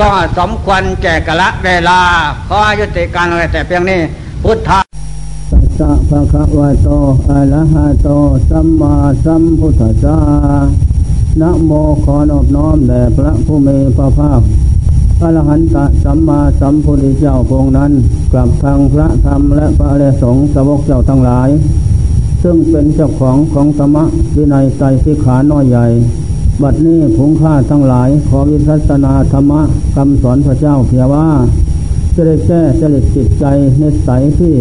ก็สมควรแก่กะละเวลา ขอยุติการอะไรแต่เพียงนี้ พุทธะสัสสะภะคะวะโตอะระหะโต สัมมาสัมพุทธัสสะนะโมขอนอบน้อมแด่พระผู้มีพระภาคพระอรหันตสัมมาสัมพุทธเจ้าพงนั้น กลับทางพระธรรมและพระอริยสงสาวกเจ้าทั้งหลาย ซึ่งเป็นเจ้าของของธรรมะวินัยใจสิขาน้อยใหญ่ บัดนี้ผงข้าทั้งหลาย ขอวิสัสนาธรรมะคำสอนพระเจ้าเพียว่าจะได้แก้จริตจิตใจในใสที่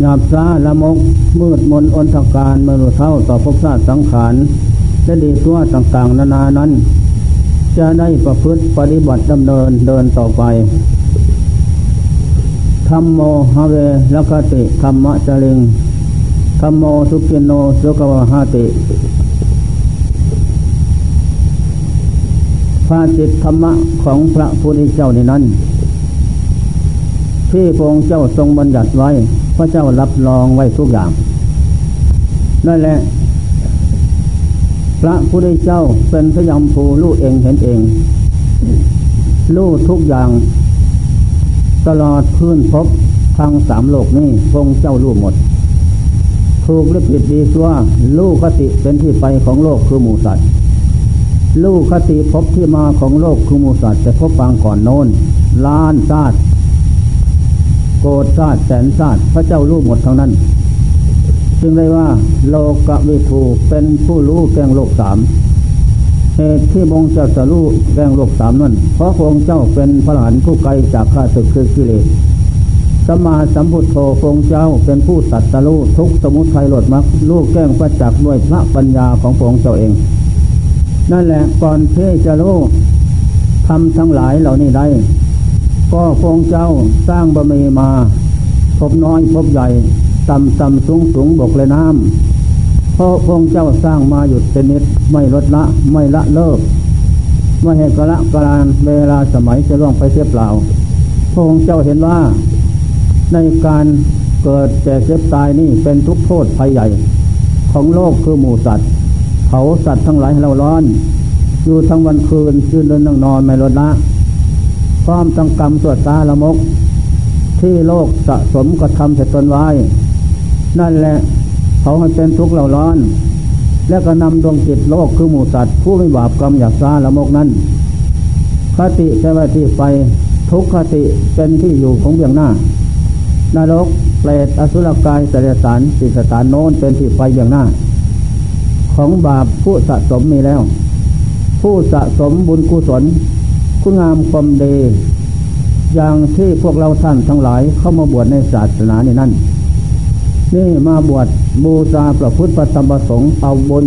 หยาบช้าละมก มืดมนอนทการมรุเท่าต่อภพชาติสังขารและดีตัวต่างๆ นานานั้น จะได้ประพฤติปฏิบัติดำเนินเดินต่อไปธรรมโมหเวลคติธรรมะจริงธรรมโมสุขิโนสุกวหาติ ภาจิตธรรมะของพระพุทธเจ้าในนั้น ที่พระองค์เจ้าทรงบัญญัติไว้ พระเจ้ารับรองไว้ทุกอย่าง นั่นแหละ พระพุทธเจ้าเป็นพยามภูรู้เองเห็นเอง รู้ทุกอย่าง ตลอดพื้นพบทางสามโลกนี้พงเจ้ารู้หมด ถูกหรือผิดดีซัวรู้คติเป็นที่ไปของโลกคือหมูสัตว์ รู้คติพบที่มาของโลกคือมูสัตว์แต่พบปางก่อนโน้นล้านชาติโกดชาติแสนชาติพระเจ้ารู้หมดเท่านั้น จึงได้ว่า โลกวิทูเป็นผู้รู้แกงโลกสามเหตุที่มงจ้าจะรู้แกงโลกสามนั่นเพราะพระองค์เจ้าเป็นพระหันผู้ไกลจากข้าศึกคือกิเลสสมาสัมพุทโธพรองค์เจ้าเป็นผู้ตัดสรู้ทุกสมุทัยหลดมักลูกแก้งประจักษ์ด้วยพระปัญญาของพระองค์เจ้าเอง นั่นแหละก่อนเทจะรู้ทำทั้งหลายเหล่านี้ได้ ก็พระองเจ้าสร้างบะมีมา พบน้อยพบใหญ่ต่ำต่ำสูงสูงบกเลยน้ำเพราะพงเจ้าสร้างมาหยุดเป็นนิดไม่ลดละไม่ละเลิกไม่ให้กระละกรานเวลาสมัยจะล่วงไปเสียเปล่าพระองค์เจ้าเห็นว่า ในการเกิดแก่เจ็บตายนี่เป็นทุกโทษภัยใหญ่ ของโลกคือหมู่สัตว์ เผาสัตว์ทั้งหลายให้เราร้อน อยู่ทั้งวันคืนคืนเดินนั่งนอนไม่ลดละพร้อมตั้งกรรมสวดตาละมก ที่โลกสะสมกระทำเสร็จตนไว้ นั่นแหละเขาให้เป็นทุกข์เราร้อน แล้วก็นำดวงจิตโลกคือหมูสัตว์ ผู้ไม่บาปกรรมอยากซาละมกนั้นคติใช่ไหมที่ไปทุกขติเป็นที่อยู่ของเบียงหน้านรกเปรตอสุรกายเสดสารสิสถานโน้นเป็นที่ไปเบียงหน้า ของบาปผู้สะสมมีแล้ว ผู้สะสมบุญกุศล คุณงามความดี อย่างที่พวกเราท่านทั้งหลายเข้ามาบวชในศาสนานี้นั่น นี่มาบวชบูชาพระพุทธธรรมประสงค์เอาบุญ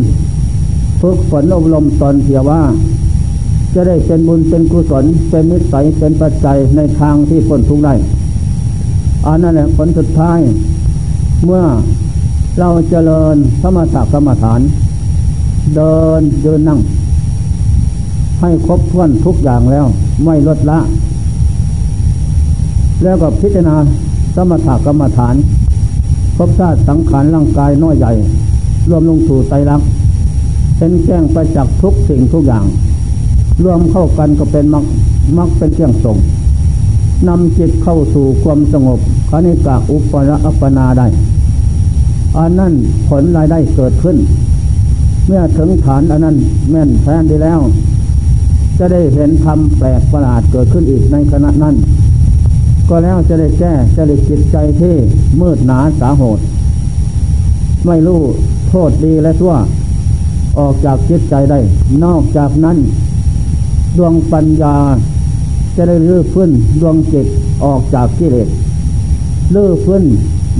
ฝึกฝนอบรมตนเพียว่า จะได้เป็นบุญเป็นกุศลเป็นนิสัยเป็นปัจจัยในทางที่พ้นทุกข์ได้อันนั้นแหละผลสุดท้าย เมื่อเราเจริญสมถกรรมฐาน เดินเดินนั่ง ให้ครบถ้วนทุกอย่างแล้ว ไม่ลดละ แล้วก็พิจารณาสมถกรรมฐานพบชาติสังขารร่างกายน้อยใหญ่ รวมลงสู่ไตรลักษณ์เป็นแจ้งไปจากษ์ทุกสิ่งทุกอย่าง รวมเข้ากันก็เป็นมรรคมรรคเป็นเครื่องส่งนำจิตเข้าสู่ความสงบคณิกาอุปรอัปนาได้อันนั้นผลรายได้เกิดขึ้น เมื่อถึงฐานอันนั้นแม่นแทนดีแล้ว จะได้เห็นธรรมแปลกประหลาดเกิดขึ้นอีกในขณะนั้น ก็แล้วจะได้แก้จะได้จิตใจที่มืดหนาสาโหด ไม่รู้โทษดีและชั่ว ออกจากจิตใจได้ นอกจากนั้น ดวงปัญญาจะได้ลื้อฟื้นดวงจิตออกจากกิเลสลื้อฟื้น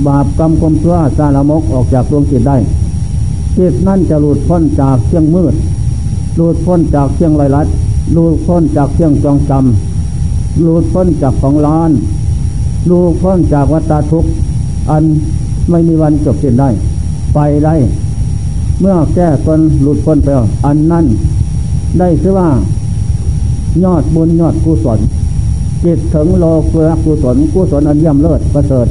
บาปกรรมความชั่วสารมกออกจากดวงจิตได้ จิตนั่นจะหลุดพ้นจากเชียงมืด หลุดพ้นจากเชียงไรลัดหลุดพ้นจากเชียงจองจำหลุดพ้นจากของร้อนหลุดพ้นจากวัฏทุกข์อันไม่มีวันจบสิ้นได้ ไปได้ เมื่อแก้คนหลุดพ้นไปอันนั้นได้ชื่อว่ายอดบุญยอดกุศลจิตถึงโลกุรกุศลกุศลอันเยี่ยมเลิศประเสริฐ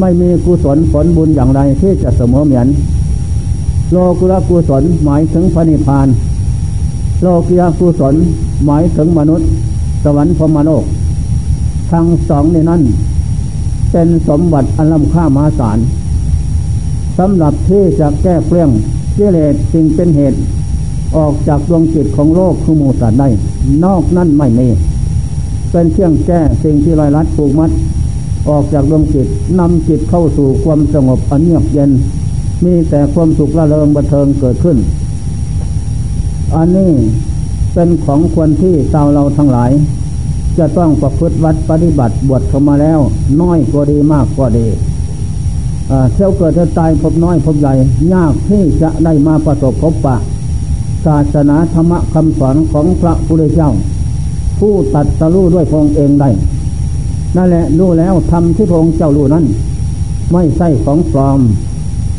ไม่มีกุศลผลบุญอย่างไรที่จะเสมอเหมือน โลกุรกุศลหมายถึงพระนิพพาน โลกียกุศลหมายถึงมนุษย์ สวรรค์พรมโลกทั้งสองในนั้นเป็นสมบัติอันล้ำค่ามหาศาลสำหรับที่จะแก้เปลี่ยงกิเลสสิ่งเป็นเหตุ ออกจากดวงจิตของโลกคือมูสัตว์ได้ นอกนั้นไม่มี เป็นเครื่องแก้สิ่งที่ลอยลัดผูกมัด ออกจากดวงจิตนำจิตเข้าสู่ความสงบอันเงียบเย็น มีแต่ความสุขละเริงบันเทิงเกิดขึ้น อันนี้เป็นของควรที่ชาวเราทั้งหลาย จะต้องประพฤติวัดปฏิบัติบวชเข้ามาแล้ว น้อยก็ดีมากก็ดีเที่ยวเกิดเที่ยวตายพบน้อยพบใหญ่ ยากที่จะได้มาประสบพบปะ ศาสนาธรรมคำสอนของพระพุทธเจ้า ผู้ตัดสรู้ด้วยพงเองได้ นั่นแหละรู้แล้วทำที่พงเจ้ารู้นั้น ไม่ใช่ของปลอม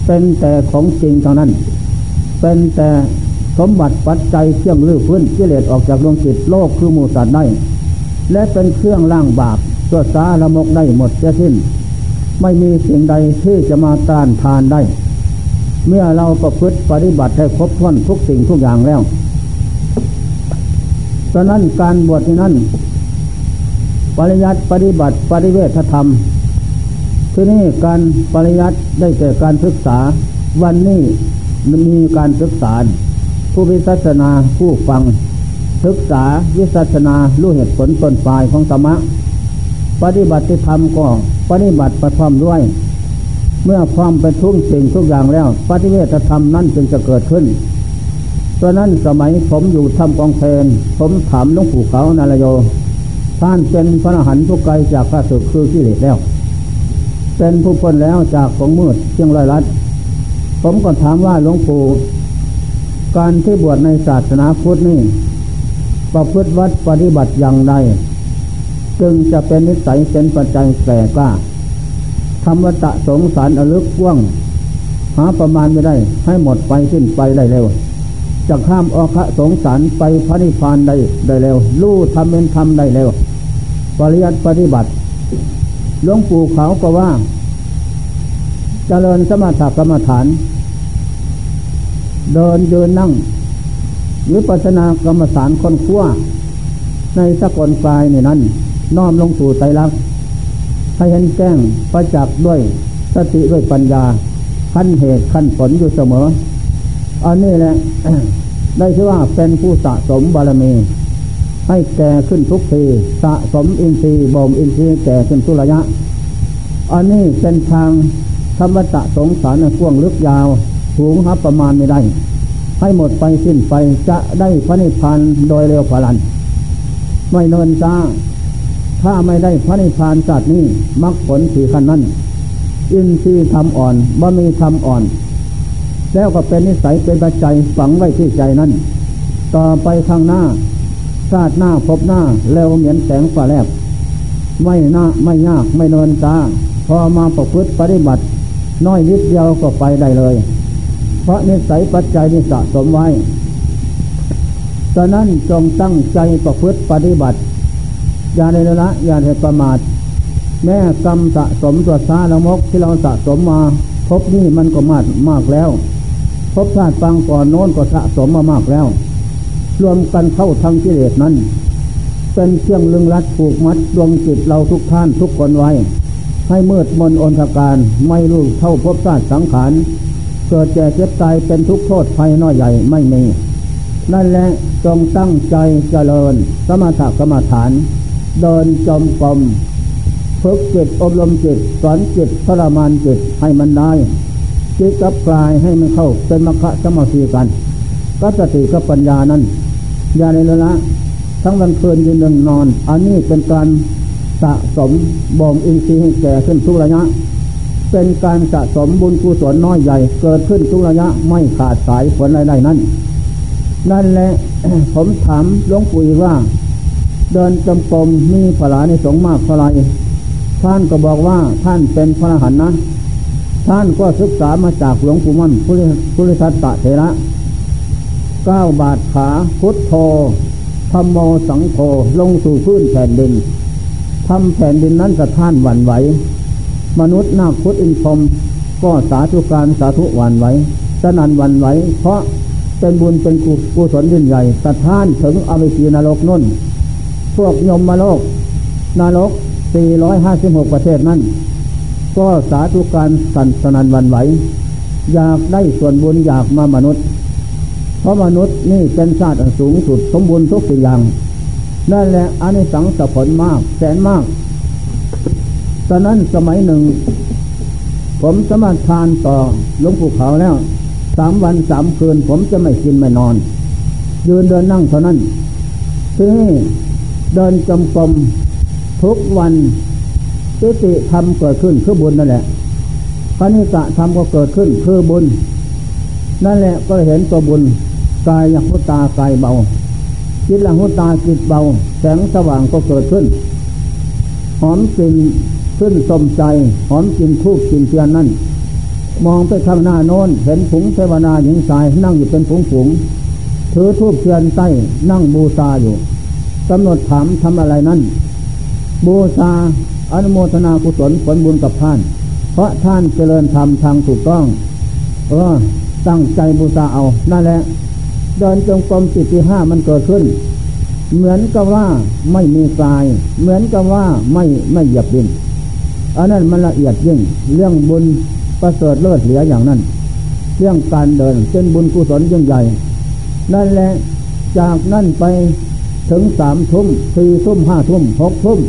เป็นแต่ของจริงเท่านั้น เป็นแต่สมบัติปัจจัยเครื่องลื้อพื้นกิเลสออกจากดวงจิตโลกคือมูสัตว์ได้ และเป็นเครื่องล่างบาปตัวสาละมกได้หมดเสียสิ้น ไม่มีสิ่งใดที่จะมาต้านทานได้ เมื่อเราประพฤติปฏิบัติให้ครบถ้วนทุกสิ่งทุกอย่างแล้วฉะนั้นการบวชที่นั้นปริยัติปฏิบัติปฏิเวทธรรม ที่นี่การปริยัติได้แก่การศึกษา วันนี้มันมีการศึกษา ผู้วิสัชนาผู้ฟัง ศึกษาวิสัชนารู้เหตุผลต้นปลายของธรรมะ ปฏิบัติธรรมก็ปฏิบัติประพร้อมด้วย เมื่อพร้อมเป็นทุกสิ่งทุกอย่างแล้ว ปฏิเวทธรรมนั้นจึงจะเกิดขึ้นตอนนั้นสมัยผมอยู่ทำกองเพนผมถามหลวงปู่เขานารโยท่านเป็นพระอรหันต์ผู้ไกลจากข้าศึกคือกิเลสแล้ว เป็นผู้พ้นแล้วจากของมืดเชียงรายรัดผมก็ถามว่าหลวงปู่การที่บวชในศาสนาพุทธนี่ประพฤติวัดปฏิบัติอย่างใดจึงจะเป็นนิสัยเป็นปัจจัยแก่กล้าธรรมตะสงสารอลึกว่างหาประมาณไม่ได้ ให้หมดไปสิ้นไปได้เร็วจะข้ามอคะสงสารไปพระนิพพานได้ได้เร็วรู้ทำเป็นทำได้เร็ว ปริยัติปฏิบัติ หลวงปู่เขาก็ว่าเจริญสมถกรรมฐาน เดินยืนนั่งหรือปัสนากรรมฐานคนขั้วในสกลกายนี่นั้น น้อมลงสู่ใจรักให้เห็นแจ้งประจักษ์ด้วยสติด้วยปัญญาขั้นเหตุขั้นผลอยู่เสมอ อันนี้แหละ ได้ชื่อว่าเป็นผู้สะสมบารมี ให้แก่ขึ้นทุกทีสะสมอินทรีย์บ่มอินทรีย์แก่ขึ้นทุระยะ อันนี้เป็นทางธรรมตะสงสารกว้างลึกยาวสูงหับประมาณไม่ได้ ให้หมดไปสิ้นไปจะได้พระนิพพานโดยเร็วพลัน ไม่เนินจ้า ถ้าไม่ได้พระนิพพานจัดนี้มรรคผลสี่ขั้นนั้น อินทรีย์ทำอ่อนบ่มีทำอ่อน แล้วก็เป็นนิสัยเป็นปัจจัยฝังไว้ที่ใจนั้น ต่อไปข้างหน้า ชาติหน้าพบหน้าเร็วเหมือนแสงฟ้าแลบ ไม่น่าไม่ยากไม่เนินตาพอมาประพฤติปฏิบัติ น้อยนิดเดียวก็ไปได้เลย เพราะนิสัยปัจจัยนิสะสมไว้ฉะนั้นจงตั้งใจประพฤติปฏิบัติ อย่าได้ละอย่าได้ประมาท แม่กรรมสะสมตัวซาละมกที่เราสะสมมา พบนี่มันก็มากมากแล้ว พบชาติฟังก่อนโน้นก็สะสมมามากแล้ว รวมกันเข้าทางกิเลสนั้น เป็นเครื่องลึงรัดผูกมัดดวงจิตเราทุกท่านทุกคนไว้ ให้มืดมนอนทการไม่รู้เท่าพบชาติสังขารเกิดแก่เจ็บตายเป็นทุกโทษภัยน้อยใหญ่ไม่มีนั่นแหละจงตั้งใจเจริญ สมถกรรมฐาน เดินจมกลมฝึกจิตอบรมจิตสอนจิตทรมานจิตให้มันได้จิตกับกลายให้มันเข้าเป็นมรรคสมาธิกันก็สติกับปัญญานั้น อย่าในละทั้งวันคืนยืนเดินนอน อันนี้เป็นการสะสมบ่มอินทรีย์ให้แก่ขึ้นทุกระยะ เป็นการสะสมบุญกุศลน้อยใหญ่ เกิดขึ้นทุกระยะไม่ขาดสายผลใดๆนั้น นั่นแหละผมถามหลวงปู่ว่า เดินจมกรมมีผลาในสงมากเท่าไรท่านก็บอกว่าท่านเป็นพระหันนะ ท่านก็ศึกษามาจากหลวงปู่มั่นพุริทัตตะเถระ เก้าบาทขาพุทโธธรรมโมสังโฆลงสู่พื้นแผ่นดินทำแผ่นดินนั้นสะท้านหวั่นไหว มนุษย์นาคพุทธอินพรมก็สาธุการสาธุหวั่นไหวสนันหวั่นไหว เพราะเป็นบุญเป็นกุศลยิ่งใหญ่สะท้านถึงอเวจีนรกนุ่น พวกยมมาโลกนรก 456 ประเทศนั้น ก็สาธุการสันสนันวันไหว อยากได้ส่วนบุญอยากมามนุษย์ เพราะมนุษย์นี่เป็นชาติสูงสุดสมบูรณ์ทุกสิ่งอย่างนั่นแหละอันนี้สังสผลมาก แสนมากตอนนั้นสมัยหนึ่ง ผมสมาทานต่อลงปู่เขาแล้วสามวันสามคืน ผมจะไม่กินไม่นอน ยืนเดินนั่งเท่านั้นที่เดินจมกรมทุกวันปิติธรรมเกิดขึ้นคือบุญนั่นแหละปณิกะธรรมก็เกิดขึ้นคือบุญ นั่นแหละก็เห็นตัวบุญ กายยหุตากายเบาจิตละหุตาจิตเบา แสงสว่างก็เกิดขึ้น หอมกลิ่นขึ้นสมใจ หอมกลิ่นทูบกลิ่นเทียนนั่น มองไปข้างหน้าโน้น เห็นผงเทวนาหญิงสายนั่งอยู่เป็นผงผงถือทูบเทียนใต้นั่งบูชาอยู่กำหนดถามทำอะไรนั่นบูชาอนุโมทนากุศลผลบุญกับท่าน เพราะท่านเจริญธรรมทางถูกต้อง เออตั้งใจบูชาเอา นั่นแหละ เดินจงกรมจิตที่ห้ามันเกิดขึ้น เหมือนกับว่าไม่มีกาย เหมือนกับว่าไม่ไม่เหยียบดินอันนั้นมันละเอียดยิ่ง เรื่องบุญประเสริฐเลิศเหลืออย่างนั้น เรื่องการเดินเป็นบุญกุศลยิ่งใหญ่ นั่นแหละจากนั่นไปถึงสามทุ่มสี่ทุ่มห้าทุ่มหกทุ่ม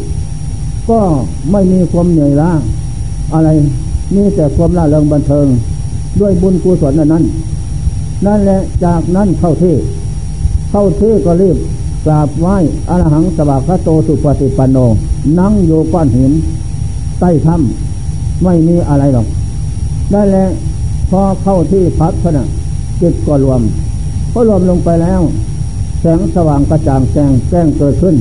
ก็ไม่มีความเหนื่อยล้าอะไรมีแต่ความล่าเริงบันเทิง ด้วยบุญกุศลนั้น นั่นแหละจากนั้นเข้าที่ เข้าที่ก็รีบกราบไหว้อรหังสวากโตสุปฏิปันโน นั่งโยก้อนหิน ใต้ถ้ำไม่มีอะไรหรอกนั่นแหละพอเข้าที่พักขณะจิตก็รวมก็รวมลงไปแล้ว แสงสว่างกระจ่างแจ้งแจ้งเกิดขึ้น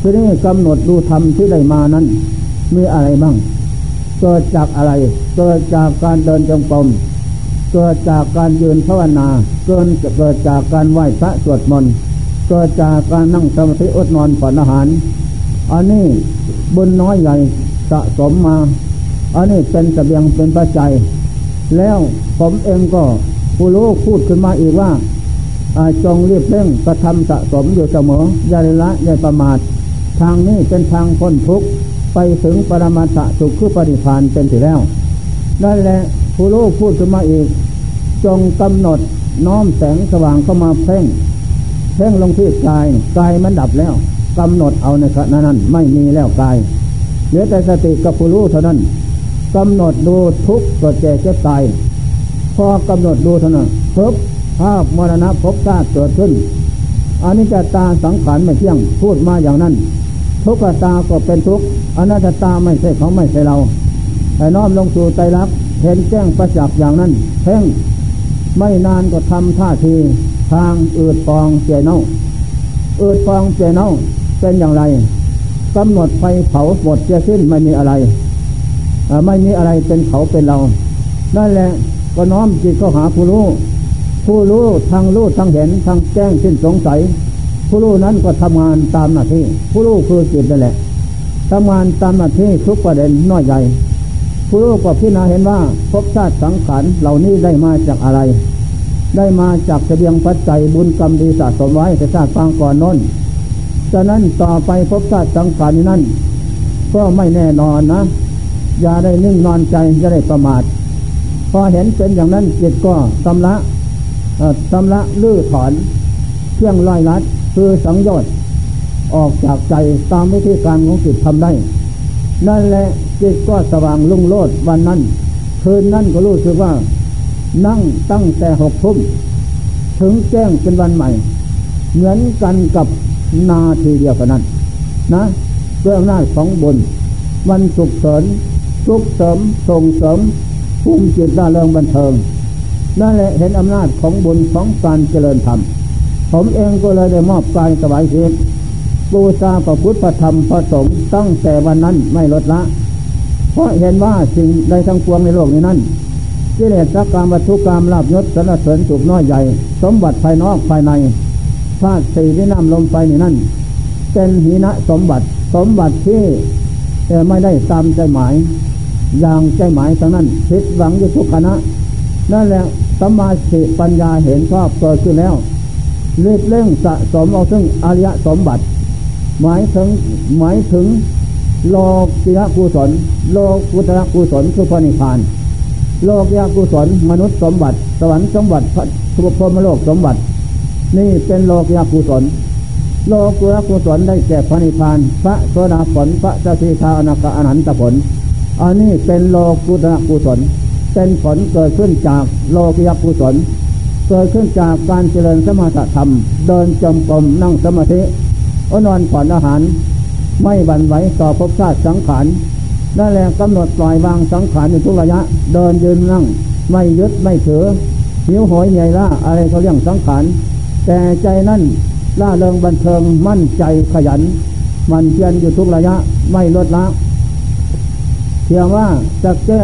ทีนี้กำหนดดูธรรมที่ได้มานั้น มีอะไรบ้าง เกิดจากอะไร เกิดจากการเดินจงกรม เกิดจากการยืนภาวนา เกินเกิดจากการไหว้พระสวดมนต์เกิดจากการนั่งสมาธิอดนอนผ่อนอาหาร อันนี้บุญน้อยใหญ่สะสมมา อันนี้เป็นสเสบียงเป็นปัจจัย แล้วผมเองก็ผู้รู้พูดขึ้นมาอีกว่าจงรีบเร่งกระทำสะสมอยู่เสมออย่าละอย่าประมาท ทางนี้เป็นทางพ้นทุกข์ไปถึงปรมาตสุขคือปริพานเป็นที่แล้วนั่นแหละ ผู้รู้พูดขึ้นมาอีก จงกำหนดน้อมแสงสว่างเข้ามาเพ่งเพ่งลงที่กายกายมันดับแล้วกำหนดเอาในขณะนั้น ไม่มีแล้วกายเหลือแต่สติกับผู้รู้เท่านั้นกำหนดดูทุกข์กิดแก่เจ็บตายพอกำหนดดูเท่านั้นพบภาพมรณะพบชาติเกิดขึ้นอันนี้จะตาสังขารไม่เที่ยงพูดมาอย่างนั้นทุกขตาก็เป็นทุกข์อนัตตาไม่ใช่เขาไม่ใช่เราแต่น้อมลงสู่ใจรัก เห็นแจ้งประจักษ์อย่างนั้นเพ่งไม่นานก็ทำท่าทีทางอืดฟองเจเน่าอืดฟองเจเน่าเป็นอย่างไรกำหนดไฟเผาหมดเจสิ้นไม่มีอะไรไม่มีอะไรเป็นเขาเป็นเรานั่นแหละก็น้อมจิตเข้าหาผู้รู้ผู้รู้ทางรู้ทางเห็นทางแจ้งสิ้นสงสัย ผู้รู้นั้นก็ทำงานตามหน้าที่ ผู้รู้คือจิตนั่นแหละทำงานตามหน้าที่ทุกประเด็นน้อยใหญ่ ผู้รู้ก็พิจารณาเห็นว่าภพชาติสังขารเหล่านี้ได้มาจากอะไร ได้มาจากเสบียงปัจจัยบุญกรรมดีสะสมไว้แต่ชาติฟางก่อนน้นฉะนั้นต่อไปภพชาติสังขารนี้นั้นก็ไม่แน่นอนนะ อย่าได้นิ่งนอนใจอย่าได้ประมาทพอเห็นเป็นอย่างนั้นจิตก็สำละสำละลื้อถอนเครื่องลอยลัดคือสังโยชน์ออกจากใจตามวิธีการของจิตทำได้ นั่นแหละ จิตก็สว่างลุ่งโลดวันนั้น คืนนั้นก็รู้สึกว่า นั่งตั้งแต่หกทุ่มถึงแจ้งเป็นวันใหม่ เหมือนกันกับนาทีเดียวกันนั้น นะด้วยอำนาจของบุญมันสุขเสริญสุขเสริมส่งเสริมภูมิจิตร่าเริงบันเทิงนั่นแหละเห็นอำนาจของบุญของการเจริญธรรม ผมเองก็เลยได้มอบกายสบายชีวิตบูชาพระพุทธธรรมพระสงฆ์ตั้งแต่วันนั้นไม่ลดละ เพราะเห็นว่าสิ่งใดทั้งปวงในโลกนี้นั้นกิเลสสักการวัตถุกรรมลาบยศสรรเสริญสุขน้อยใหญ่ สมบัติภายนอกภายในธาตุสี่ที่นำลมไฟนี่นั่นเป็นหินะสมบัติสมบัติที่ไม่ได้ตามใจหมาย อย่างใจหมายทั้งนั้นผิดหวังอยู่ทุกขณะนั่นแหละสมมาธิปัญญาเห็นชอบเกิดขึ้นแล้วรีบเร่งสะสมเอาซึ่งอริยสมบัติ หมายถึงหมายถึง โลกิยกุศล โลกุตระกุศลคือพระนิพพาน โลกยากุศล มนุษย์สมบัติ สวรรค์สมบัติพระพรหมโลกสมบัติ นี่เป็นโลกยากุศล โลกุรกุศลได้แก่พระนิพพาน พระโสดาผลพระสกิทาอนาคาอนันตผล อันนี้เป็นโลกุตระกุศล เป็นผลเกิดขึ้นจากโลกยากุศล เกิดขึ้นจากการเจริญสมาธิธรรม เดินจมกรมนั่งสมาธิอนอนผ่อนอาหาร ไม่บันไหวต่อภพชาติสังขารนั่นแหละกำหนดปล่อยวางสังขารในทุกระยะ เดินยืนนั่ง ไม่ยึดไม่ถือหิวหอยใหญ่ละอะไรเขาเรียกสังขารแต่ใจนั่นล่าเริงบันเทิงมั่นใจขยัน มันเพียรอยู่ทุกระยะไม่ลดละเพียงว่าจะแก้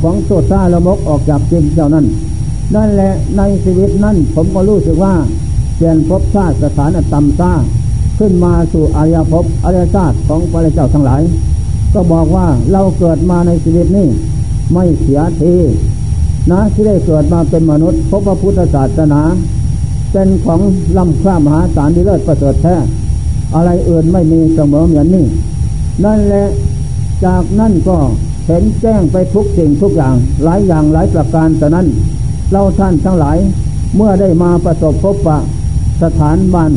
ของโซซาละมกออกจากจิตเจ้านั้นนั่นแหละในชีวิตนั้นผมก็รู้สึกว่าเปลี่ยนภพชาติสถานต่ำซา ขึ้นมาสู่อริยภพอริยชาติของพระเจ้าทั้งหลาย ก็บอกว่าเราเกิดมาในชีวิตนี้ไม่เสียทีนะที่ได้เกิดมาเป็นมนุษย์พบพระพุทธศาสนา เป็นของล้ำค่ามหาศาลที่เลิศประเสริฐแท้อะไรอื่นไม่มีเสมอเหมือนนี่นั่นแหละจากนั่นก็เห็นแจ้งไปทุกสิ่งทุกอย่างหลายอย่างหลายประการแต่นั้น เราท่านทั้งหลายเมื่อได้มาประสบพบปะสถานบ้าน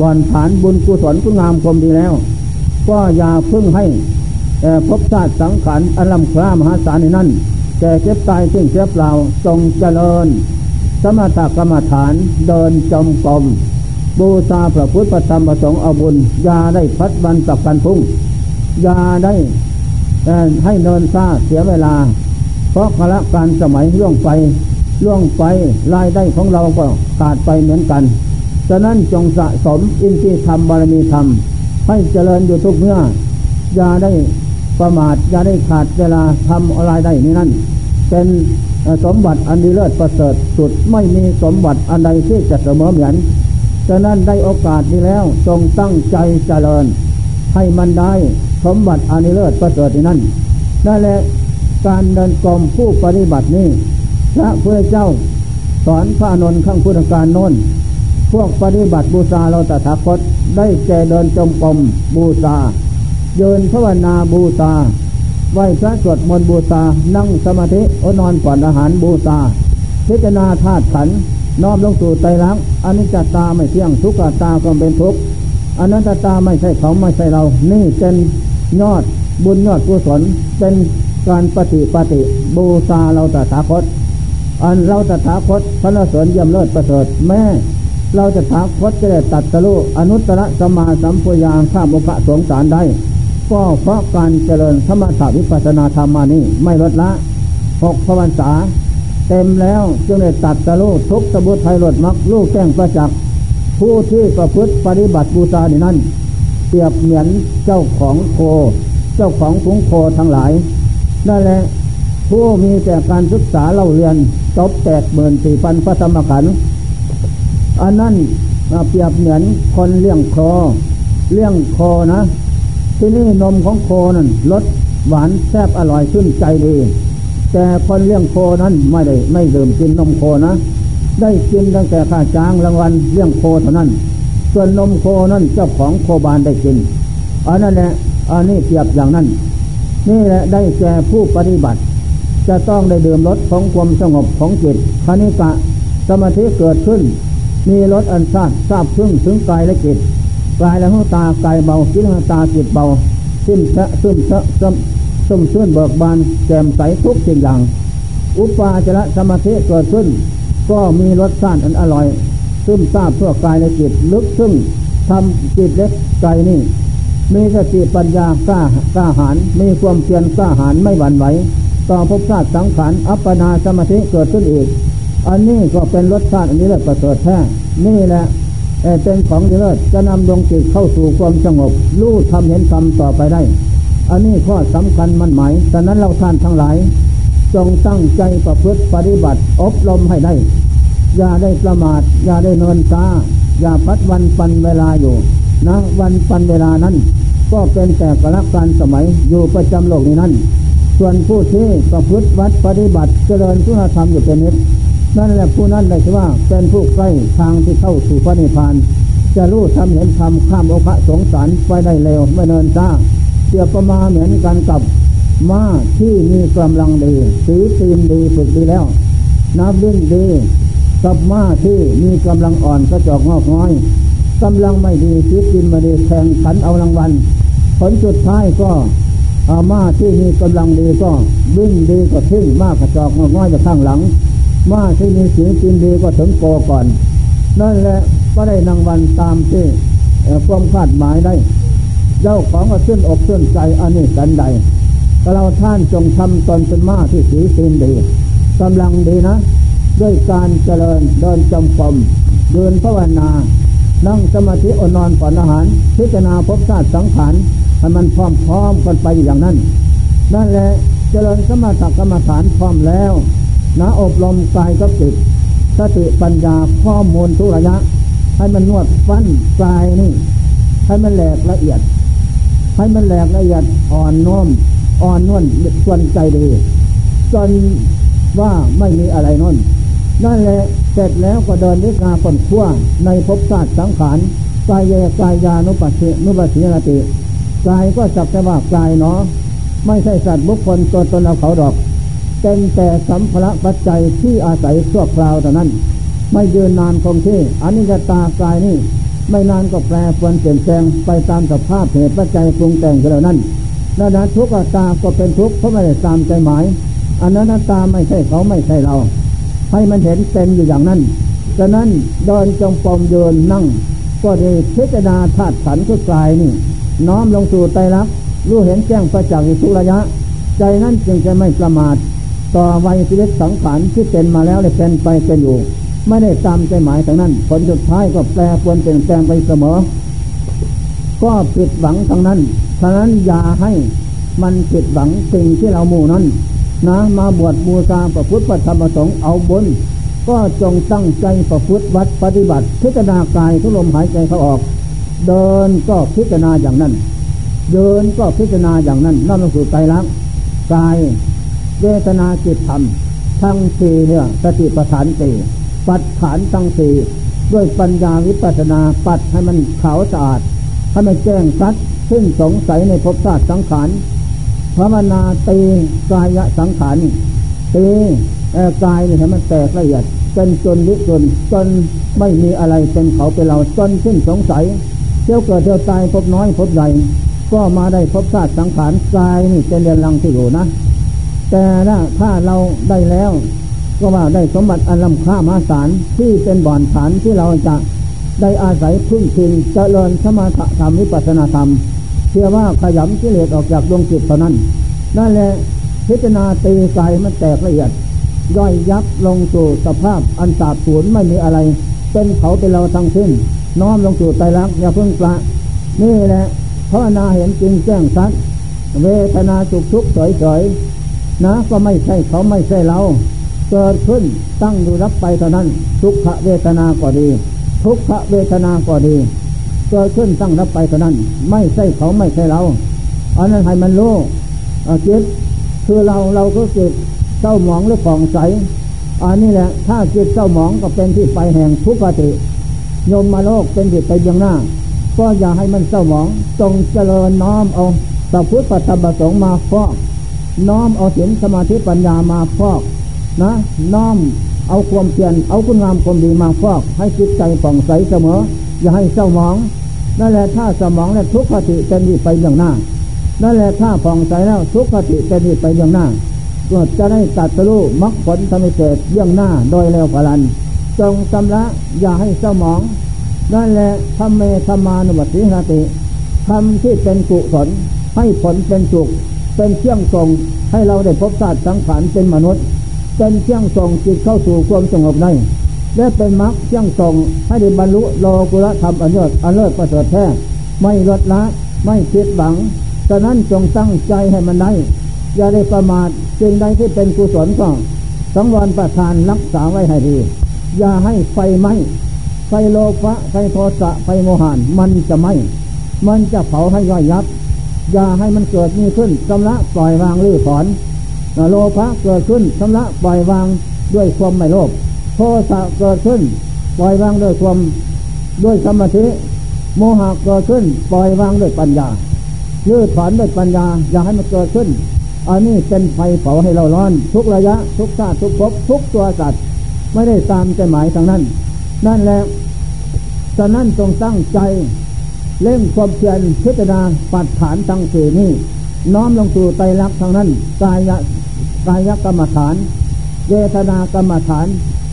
บ่อนฐานบุญกุศลคุณงามความดีแล้ว ก็อย่าพึ่งให้พบชาติสังขารอันลำคล้ามหาศาลในนั้นแก่เจ็บตายซึ่งเสียเปล่าจงเจริญ สมถกรรมฐานเดินจมกรมบูชาพระพุทธธรรมประสงค์เอาบุญยาได้พัดบันตับกันพุ่งยาได้ให้เนินซาเสียเวลา เพราะกละการสมัยล่วงไปล่วงไปรายได้ของเราก็ขาดไปเหมือนกัน ฉะนั้นจงสะสมอินทรีย์ธรรมบารมีธรรม ให้เจริญอยู่ทุกเมื่อ อย่าได้ประมาทอย่าได้ขาดเวลาทำอะไรได้นี่นั่น เป็นสมบัติอันดีเลิศประเสริฐสุดไม่มีสมบัติอันใดที่จะเสมอเหมือนฉะนั้นได้โอกาสนี้แล้วจงตั้งใจเจริญ ให้มันได้สมบัติอันดีเลิศประเสริฐนี่นั่นนั่นแหละการเดินกรมผู้ปฏิบัตินี้พระพุทธเจ้าสอนพระนนท์ข้างพุทธการโน้นพ วกปฏิบัติบูชาเราตถาคตได้แก่เดินจมกรมบูชาเยินภาวนาบูชาไหวพระสวดมนต์บูชานั่งสมาธิอนอนก่อนอาหารบูชาพิจารณาธาตุขันน้อมลงสู่ใจรักอนิจจตาไม่เที่ยงทุกขตาก็เป็นทุกข์อนัตตาไม่ใช่เขาไม่ใช่เรา นี่เป็นยอดบุญยอดกุศลเป็นการปฏิปฏิบูชาเราตถาคต อันเราตถาคตพระเสริญเยี่ยมเลิศประเสริฐแม่ เราจะถาคตจะได้ตัดสรุอนุตตรสมาสัมพุยางข้ามโอกะสงสารได้ ก็เพราะการเจริญธรรมถาวิปัสนาธรรมานี้ไม่ลดละหกพวันษา เต็มแล้วจึงได้ตัดสรุทุกสมุทัยลดมักลูกแก้งประจักษ์ผู้ที่ประพฤติปฏิบัติบูชาในนั้นเปรียบเหมือนเจ้าของโค เจ้าของฝูงโคทั้งหลายนั่นแหละผู้มีแต่การศึกษาเล่าเรียนจบแปดหมื่นสี่พันพระธรรมขันธ์ อันนั้นเปรียบเหมือนคนเลี้ยงคอ เลี้ยงคอนะ ที่นี่นมของโคนั้นรสหวานแซ่บอร่อยชื่นใจดี แต่คนเลี้ยงโคนั้นไม่ได้ไม่ดื่มกินนมโคนะ ได้กินตั้งแต่ข้าจ้างรางวัลเลี้ยงโคเท่านั้น ส่วนนมโคนั้นเจ้าของโคบานได้กินอันนั้นแหละอันนี้เปรียบอย่างนั้นนี่แหละได้แก่ผู้ปฏิบัติ จะต้องได้ดื่มรสของความสงบของจิตคณิกะสมาธิเกิดขึ้น มีรสอันซาบทราบซึ้งถึงกายและจิตกายและหูตากายเบาจิตตาจิตเบาซึมเชะซึมเชะซึมซึมชื่นเบิกบานแจ่มใสทุกสิ่งอย่าง อุปาจระสมาธิเกิดขึ้น ก็มีรสชาติอันอร่อย ซึมทราบทั่วกายและจิตลึกซึ่งทำจิตเล็กใจนี่ มีสติปัญญากล้ากล้าหาญมีความเพียรกล้าหาญไม่หวั่นไหวต่อภพชาติสังขารอัปปนาสมาธิเกิดขึ้นอีก อันนี้ก็เป็นรสชาติอันนี้แหละประเสริฐแท้นี่แหละเป็นของดีเลิศจะนำดวงจิตเข้าสู่ความสงบรู้ทำเห็นทำต่อไปได้ อันนี้ข้อสำคัญมันหมายฉะนั้นเราท่านทั้งหลาย จงตั้งใจประพฤติปฏิบัติอบรมให้ได้ อย่าได้ประมาท อย่าได้เนินช้าอย่าพัดวันปันเวลาอยู่นะวันปันเวลานั้น ก็เป็นแต่กลักการสมัยอยู่ประจำโลกนี้นั้น ส่วนผู้ที่ประพฤติวัดปฏิบัติเจริญสุนธรรมอยู่เป็นนิด นั่นแหละผู้นั้นได้ชื่อว่าเป็นผู้ใกล้ทางที่เข้าสู่พระนิพพาน จะรู้ทำเห็นทำข้ามโอคะสงสารไปได้เร็วไม่เนินช้าเสียประมาเหมือนกันกับม้าที่มีกำลังดีสีตีนดีฝึกดีแล้ว นับวิ่งดีกับม้าที่มีกำลังอ่อนกระจอกงอกน้อยกำลังไม่ดีสีตีนไม่ดีแข่งขันเอารางวัลผลสุดท้ายก็อาม้าที่มีกำลังดีก็วิ่งดีก็ทิ้งม้ากระจอกงอกน้อยจะข้างหลัง ม้าที่มีสีตีนดีก็ถึงโกก่อน นั่นแหละก็ได้รางวัลตามที่ความคาดหมายได้ เจ้าของก็ชื่นอกชื่นใจอันนี้สันใดเราท่านจงทำตนเป็นมาที่สีตีนดีกำลังดีนะ ด้วยการเจริญเดินจมกรมเดินภาวนา นั่งสมาธิอนอนก่อนอาหาร พิจารณาพบชาติสังขารให้มันพร้อมๆกันไปอย่างนั้น นั่นแหละเจริญสมถกรรมฐานพร้อมแล้ว นะอบรมกายกับจิตสติปัญญาข้อมูลทุระยะ ให้มันนวดฟันกายนี่ ให้มันแหลกละเอียด ให้มันแหลกละเอียดอ่อนน้อมอ่อนนวลส่วนใจดี จนว่าไม่มีอะไรนั่นนั่นแหละเสร็จแล้วก็เดินวิกาคนขั้วในภพชาสติสังขารกายเยกายานุปัสสินุปัสสินติกายก็จับแต่ว่ากายเนาะไม่ใช่สัตว์บุคคลตัวตนเราเขาดอก เป็นแต่สัมภระปัจจัยที่อาศัยชั่วคราวเท่านั้น ไม่ยืนนานคงที่อนิจจตากายนี่ไม่นานก็แปรปรวนเปลี่ยนแปลงไปตามสภาพเหตุปัจจัยปรุงแต่งกันแล้วนั้นนั่นนะทุกข์ตาก็เป็นทุกข์เพราะไม่ได้ตามใจหมายอันนั้นตาไม่ใช่เขาไม่ใช่เรา ให้มันเห็นเป็นอยู่อย่างนั้นฉะนั้นเดินจงปมเดินนั่ง ก็ได้พิจารณาธาตุขันธ์ทุกกายนี่ น้อมลงสู่ไตรลักษณ์รู้เห็นแจ้งประจักษ์ทุกระยะ ใจนั้นจึงจะไม่ประมาท ต่อวัยชีวิตสังขารที่เป็นมาแล้วเลยเป็นไปเป็นอยู่ ไม่ได้ตามใจหมายทั้งนั้น ผลสุดท้ายก็แปรปวนเปลี่ยนแปลงไปเสมอ ก็ผิดหวังทั้งนั้น ฉะนั้นอย่าให้มันผิดหวังสิ่งที่เราหมู่นั้น นะมาบวชบูชาประพุทธธรรมสงฆ์เอาบนก็จงตั้งใจประพฤติวัดปฏิบัติ พิจารณากายทุลมหายใจเขาออก เดินก็พิจารณาอย่างนั้นเดินก็พิจารณาอย่างนั้นนั่นก็คือใจรักกาย เวทนาจิตธรรม ทั้งสี่เนี่ยสติปัฏฐานสี่ปัดฐานทั้งสี่ด้วยปัญญาวิปัสนาปัดให้มันขาวสะอาดให้มันแจ้งชัดซึ่งสงสัยในภพชาติสังขารภาวนาตีกายสังขารตีกายเนี่ให้มันแตกละเอียดจนจนลิจนจนไม่มีอะไรเป็นเขาเป็นเราจนสิ้นสงสัยเที่ยวเกิดเที่ยวตายพบน้อยพบใหญ่ก็มาได้พบชาติสังขารกายนี่เป็นเรียนรังที่อยู่นะ แต่นะถ้าเราได้แล้ว ก็ว่าได้สมบัติอันล้ำค่ามหาศาลที่เป็นบ่อนฐานที่เราจะได้อาศัยพึ่งพิงเจริญสมาธธรรมวิปัสนาธรรมเชื่อว่าขยำกิเลสออกจากดวงจิตเท่านั้น นั่นแหละพิจารณาตีกายมันแตกละเอียด ย่อยยับลงสู่สภาพอันสาบสูญไม่มีอะไร เป็นเขาเป็นเราทั้งสิ้น น้อมลงสู่ใจรักอย่าเพิ่งปละนี่แหละภาวนาเห็นจริงแจ้งชัดเวทนาสุขทุกข์เฉยๆ นะก็ไม่ใช่เขาไม่ใช่เรา เกิดขึ้นตั้งอยู่รับไปเท่านั้น ทุกขเวทนาก็ดี ทุกขเวทนาก็ดี เกิดขึ้นตั้งรับไปเท่านั้น ไม่ใช่เขาไม่ใช่เราอันนั้นให้มันรู้จิตคือเราเราก็จิตเศร้าหมองหรือผ่องใสอันนี้แหละ ถ้าจิตเศร้าหมองก็เป็นที่ไปแห่งทุกขติยมมาโลกเป็นจิตไปเบื้องหน้า ก็อย่าให้มันเศร้าหมองจงเจริญน้อมเอาสัพพุทธปัติสงมาฟอก น้อมเอาศีลสมาธิปัญญามาฟอกนะน้อมเอาความเพียรเอาคุณงามความดีมาฟอก ให้จิตใจผ่องใสเสมอ อย่าให้เศร้าหมองนั่นแหละถ้าสมองและทุกขติจะมีไปอย่างหน้านั่นแหละถ้าผ่องใสแล้วทุกขติจะมีไปอย่างหน้าก็จะได้ตัดสู้มรรคผลธรรมเศษเยี่ยงหน้าโดยเร็วพลัน จงชำระอย่าให้เศร้าหมองนั่นแหละทำเมธรรมานุบัติหติทำที่เป็นกุศลให้ผลเป็นสุข เป็นเชี่ยงทรงให้เราได้พบชาสติสังขารเป็นมนุษย์ เป็นเชี่ยงทรงจิตเข้าสู่ความสงบได้ และเป็นมรรคเชี่ยงทรงให้ได้บรรลุโลกุระธรรมอันเลิศอันเลิศประเสริฐแท้ไม่ลดละไม่คิดหวังฉะนั้นจงตั้งใจให้มันได้ อย่าได้ประมาทจึงใดที่เป็นกุศลก็สังวรประทานรักษาไว้ให้ดี อย่าให้ไฟไหม้ไฟโลภะไฟโทสะไฟโมหานมันจะไหม้มันจะเผาให้ย่อยยับ อย่าให้มันเกิดมีขึ้นชำระปล่อยวางลื้อถอนโลภะเกิดขึ้นชำระปล่อยวางด้วยความไม่โลภโทสะเกิดขึ้น ปล่อยวางด้วยความด้วยสมาธิโมหะเกิดขึ้น ปล่อยวางด้วยปัญญายืดถอนด้วยปัญญา อย่าให้มันเกิดขึ้นอันนี้เป็นไฟเผาให้เราร้อน ทุกระยะ ทุกชาติทุกภพทุกตัวสัตว์ ไม่ได้ตามใจหมายทางนั้น นั่นแหละฉะนั้นจงตั้งใจ เล่งความเพียรพิจารณาปัดฐานทั้งสี่นี้ น้อมลงสู่ไตรลักษณ์ทางนั้นกายกายกรรมฐานเวทนากรรมฐาน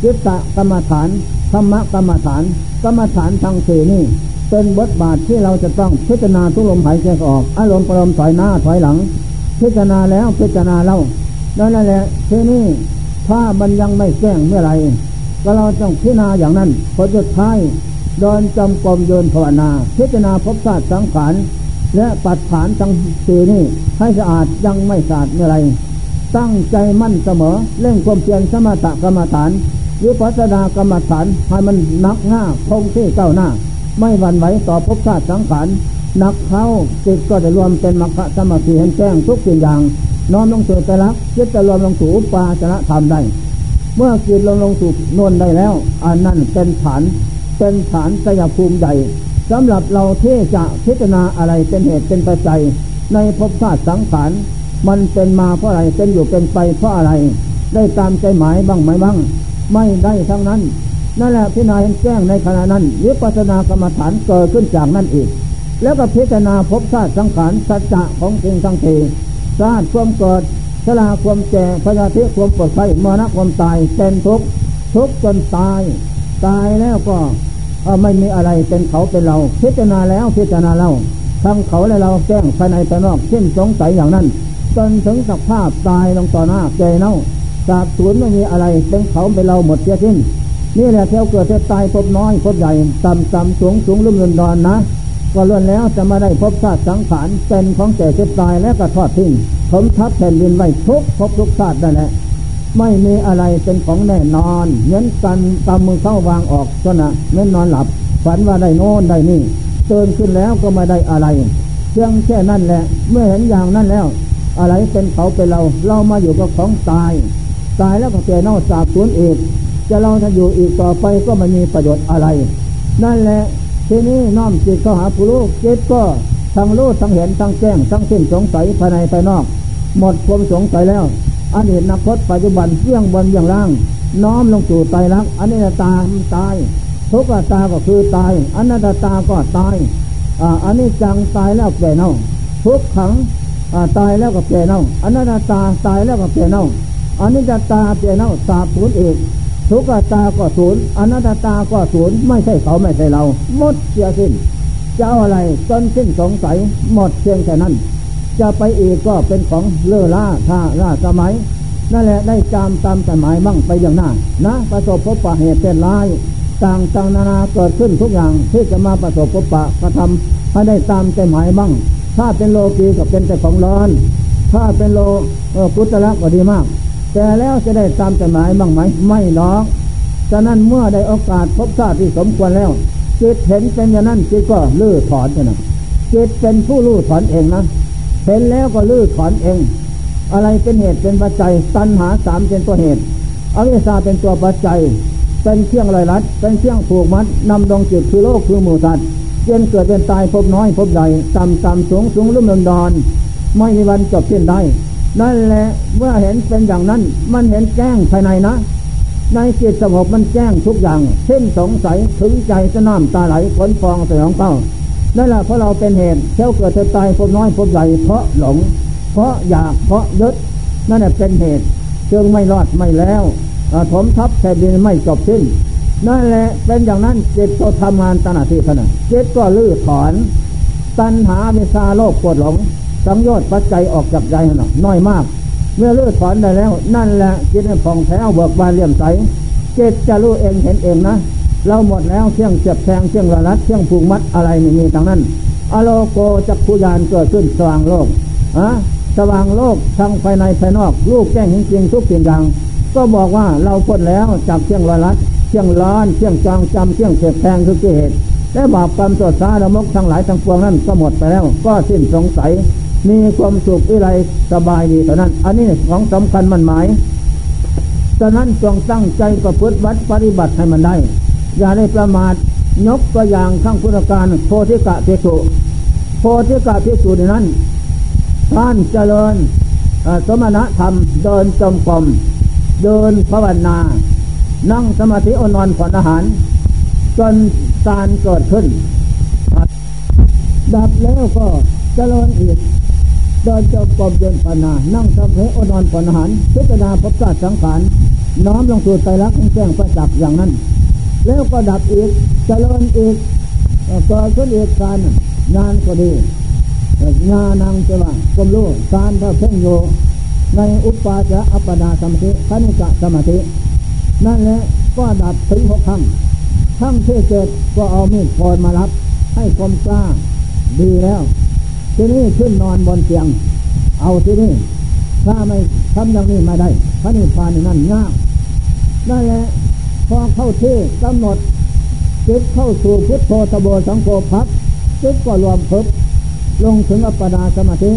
จิตตกรรมฐานธรรมกรรมฐาน กรรมฐานทั้งสี่นี้ เป็นบทบาทที่เราจะต้องพิจารณาทุกลมหายใจออกอารมณ์ปรมถอยหน้าถอยหลัง พิจารณาแล้วพิจารณาเล่านั่นแหละทีนี้ถ้ามันยังไม่แจ้งเมื่อไรก็เราต้องพิจารณาอย่างนั้นพอจุดท้าย เดินจำกรมโยนภาวนาพิจารณาพบชาติสังขารและปัดฐานทั้งสี่นี้ให้สะอาดยังไม่สะอาดเมื่อไร ตั้งใจมั่นเสมอเร่งความเพียรสมถกรรมฐานวิปัสสนากรรมฐานให้มันนักหน้าคงที่เก้าหน้า ไม่หวั่นไหวต่อภพชาติสังขารนักเข้าจิตก็จะรวมเป็นมรรคสมาธิเห็นแจ้งทุกสิ่งอย่าง น้อมลงสู่ต่ละจิตจะรวมลงสู่ปาจนะธรรมได้ เมื่อจิตลงลงสู่นนได้แล้วอันนั้นเป็นฐาน เป็นฐานสยภูมิใหญ่สำหรับเราที่จะพิจารณาอะไรเป็นเหตุเป็นปัจจัย ในภพชาติสังขารมันเป็นมาเพราะอะไรเป็นอยู่เป็นไปเพราะอะไร ได้ตามใจหมายบ้างไหมบ้าง ไม่ได้ทั้งนั้น นั่นแหละพิจารณาเห็นแจ้งในขณะนั้นวิปัสสนากรรมฐานเกิดขึ้นจากนั่นอีก แล้วก็พิจารณาภพชาติสังขารสัจจะของจริงทั้งทีชาติความเกิดชราความแก่พยาธิความปวดไข้มรณะความตายเป็นทุกข์ทุกข์จนตาย ตายแล้วก็ไม่มีอะไรเป็นเขาเป็นเรา พิจารณาแล้วพิจารณาเล่าทั้งเขาและเราแจ้งภายในภายนอกเช่นสงสัยอย่างนั้น จนถึงสภาพตายลงต่อหน้าแก่เน่าจากศูนย์ไม่มีอะไรเป็นเขาเป็นเราหมดเสียสิ้นนี่แหละเที่ยวเกิดเที่ยวตายพบน้อยพบใหญ่ต่ำต่ำสูงสูงลุ่มลุ่มดอนนะก็ล้วนแล้วจะมาได้พบชาติสังขารเป็นของแก่เจ็บตายและก็ทอดทิ้งผมทับแผ่นดินไว้ทุกพบทุกชาตินั่นแหละ ไม่มีอะไรเป็นของแน่นอนเหมือนกันตามมือเข้าวางออกชนะเมื่อนอนหลับ ฝันว่าได้โน่นได้นี่เตือนขึ้นแล้วก็ไม่ได้อะไรเพียงแค่นั้นแหละ เมื่อเห็นอย่างนั้นแล้ว อะไรเป็นเขาเป็นเรา เรามาอยู่กับของตาย ตายแล้วก็เก่เน่าสาบสูญอีกจะเราถ้าอยู่อีกต่อไปก็ไม่มีประโยชน์อะไร นั่นแหละทีนี้น้อมจิตเข้าหาผู้รู้จิตก็ทั้งรู้ทั้งเห็นทั้งแจ้งทั้งสิ้นสงสัยภายในภายนอก หมดความสงสัยแล้ว อันเห็นนักพจปัจจุบันเรื่องบนอย่างล่าง น้อมลงสู่ไตรลักษณ์อันนี้ตาตาย ทุกตาก็คือตายอันนัตตาก็ตายอันนี้จังตายแล้วแก่เน่าทุกขังตายแล้วก็แก่เน่าอันนัตตาตายแล้วก็แก่เน่าอันนี้จะตาแก่เน่าสาบสูญเอกทุกตาก็ศูนย์อนัตตาก็ศูนย์ไม่ใช่เขาไม่ใช่เราหมดเสียสิ้นจะเอาอะไรจนสิ้นสงสัยหมดเพียงแค่นั้น จะไปอีกก็เป็นของเลื่อล่าท่าล่าสมัย นั่นแหละได้จำตามสมัยมั่งไปอย่างนั้นนะ ประสบพบปะเหตุเป็นร้าย ต่างต่างนานาเกิดขึ้นทุกอย่างที่จะมาประสบพบปะกระทำให้ได้ตามใจหมายมั่งถ้าเป็นโลกีก็เป็นแต่ของร้อน ถ้าเป็นโลกุตละก็ดีมาก แต่แล้วจะได้ตามใจหมายบ้างไหม ไม่หรอกฉะนั้นเมื่อได้โอกาสพบชาติที่สมควรแล้วจิตเห็นเป็นอย่างนั้นจิตก็ลื้อถอนใช่ไหมจิตเป็นผู้ลื้อถอนเองนะ เห็นแล้วก็ลื้อถอนเอง อะไรเป็นเหตุเป็นปัจจัยตัณหาสามเป็นตัวเหตุอวิชชาเป็นตัวปัจจัย เป็นเครื่องลอยลัด เป็นเครื่องผูกมัดนำดวงจิตคือโลกคือหมู่สัตว์เย็นเกิดเป็นตายพบน้อยพบใหญ่ต่ำต่ำสูงสูงลุ่มลำดอน ไม่มีวันจบสิ้นได้ นั่นแหละเมื่อเห็นเป็นอย่างนั้น มันเห็นแจ้งภายในนะ ในจิตสงบมันแจ้งทุกอย่าง เช่นสงสัยถึงใจจะน้ำตาไหลฝนฟองสยองเป้า นั่นแหละเพราะเราเป็นเหตุเท่าเกิดเธอตายพบน้อยพบใหญ่เพราะหลง เพราะอยากเพราะยึดนั่นแหละเป็นเหตุเชิงไม่รอดไม่แล้วถมทับแผ่นดินไม่จบสิ้นนั่นแหละเป็นอย่างนั้นจิตก็ทำงานตนาทีขนาดจิตก็ลื้อถอน ตัณหาเมซาโลกปวดหลงสังโยชน์ปัจจัยออกจากใจหน่อยน้อยมาก เมื่อลื้อถอนได้แล้ว นั่นแหละจิตผ่องแผ้วเบิกบานเลี่ยมใสจิตจะรู้เองเห็นเองนะ เราหมดแล้วเที่ยงเจ็บแทงเที่ยงระลัดเที่ยงผูกมัดอะไรไม่มีทางนั้นอโลโกจักขุยานเกิดขึ้นสว่างโลกอะสว่างโลกทั้งภายในภายนอกลูกแจ้งจริงทุกสิ่งอย่างก็บอกว่าเราพ้นแล้วจากเที่ยงระลัดเที่ยงร้อนเที่ยงจองจำเที่ยงเจ็บแทงคือกิเหตุและบาปกรรมตัวสาละมกทั้งหลายทั้งปวงนั้นก็หมดไปแล้ว ก็สิ้นสงสัย มีความสุขวิไรสบายดีเท่านั้น อันนี้ของสำคัญมันหมายฉะนั้นจงตั้งใจประพฤติวัดปฏิบัติให้มันได้ อย่าได้ประมาทยกตัวอย่างข้างพุทธการโพธิกะเทสุโพธิกะเทสุในนั้นท่านเจริญสมณธรรมเดินจมกรมเดินภาวนา นั่งสมาธิอนอนผ่อนอาหาร จนสารเกิดขึ้น ดับแล้วก็เจริญอีกเดินจมกรมเดินภาวนา นั่งสมาธิอนอนผ่อนอาหารพิจารณาพบชาติสังขารน้อมลงสู่ใจรักแจ้งประจักษ์อย่างนั้น แล้วก็ดับอีกเจริญอีกเกิดขึ้นอีกการงานก็ดีงานังจะว่ากมรู้การพระเพ่งโยในอุปาจะอัปปนาสมาธิคณิกะสมาธิ นั่นแหละก็ดับถึงหกครั้งครั้งที่เจ็ดก็เอามีดพรมารับ ให้คมกล้าดีแล้ว ทีนี้ขึ้นนอนบนเตียง เอาที่นี่ถ้าไม่ทำอย่างนี้มาได้พระนิพพานนั่นง่ายนั่นแหละ พอเข้าที่กำหนดจิตเข้าสู่พุทโธตโบสังโฆพับจิตก็รวมพึบลงถึงอัปปนาสมาธิ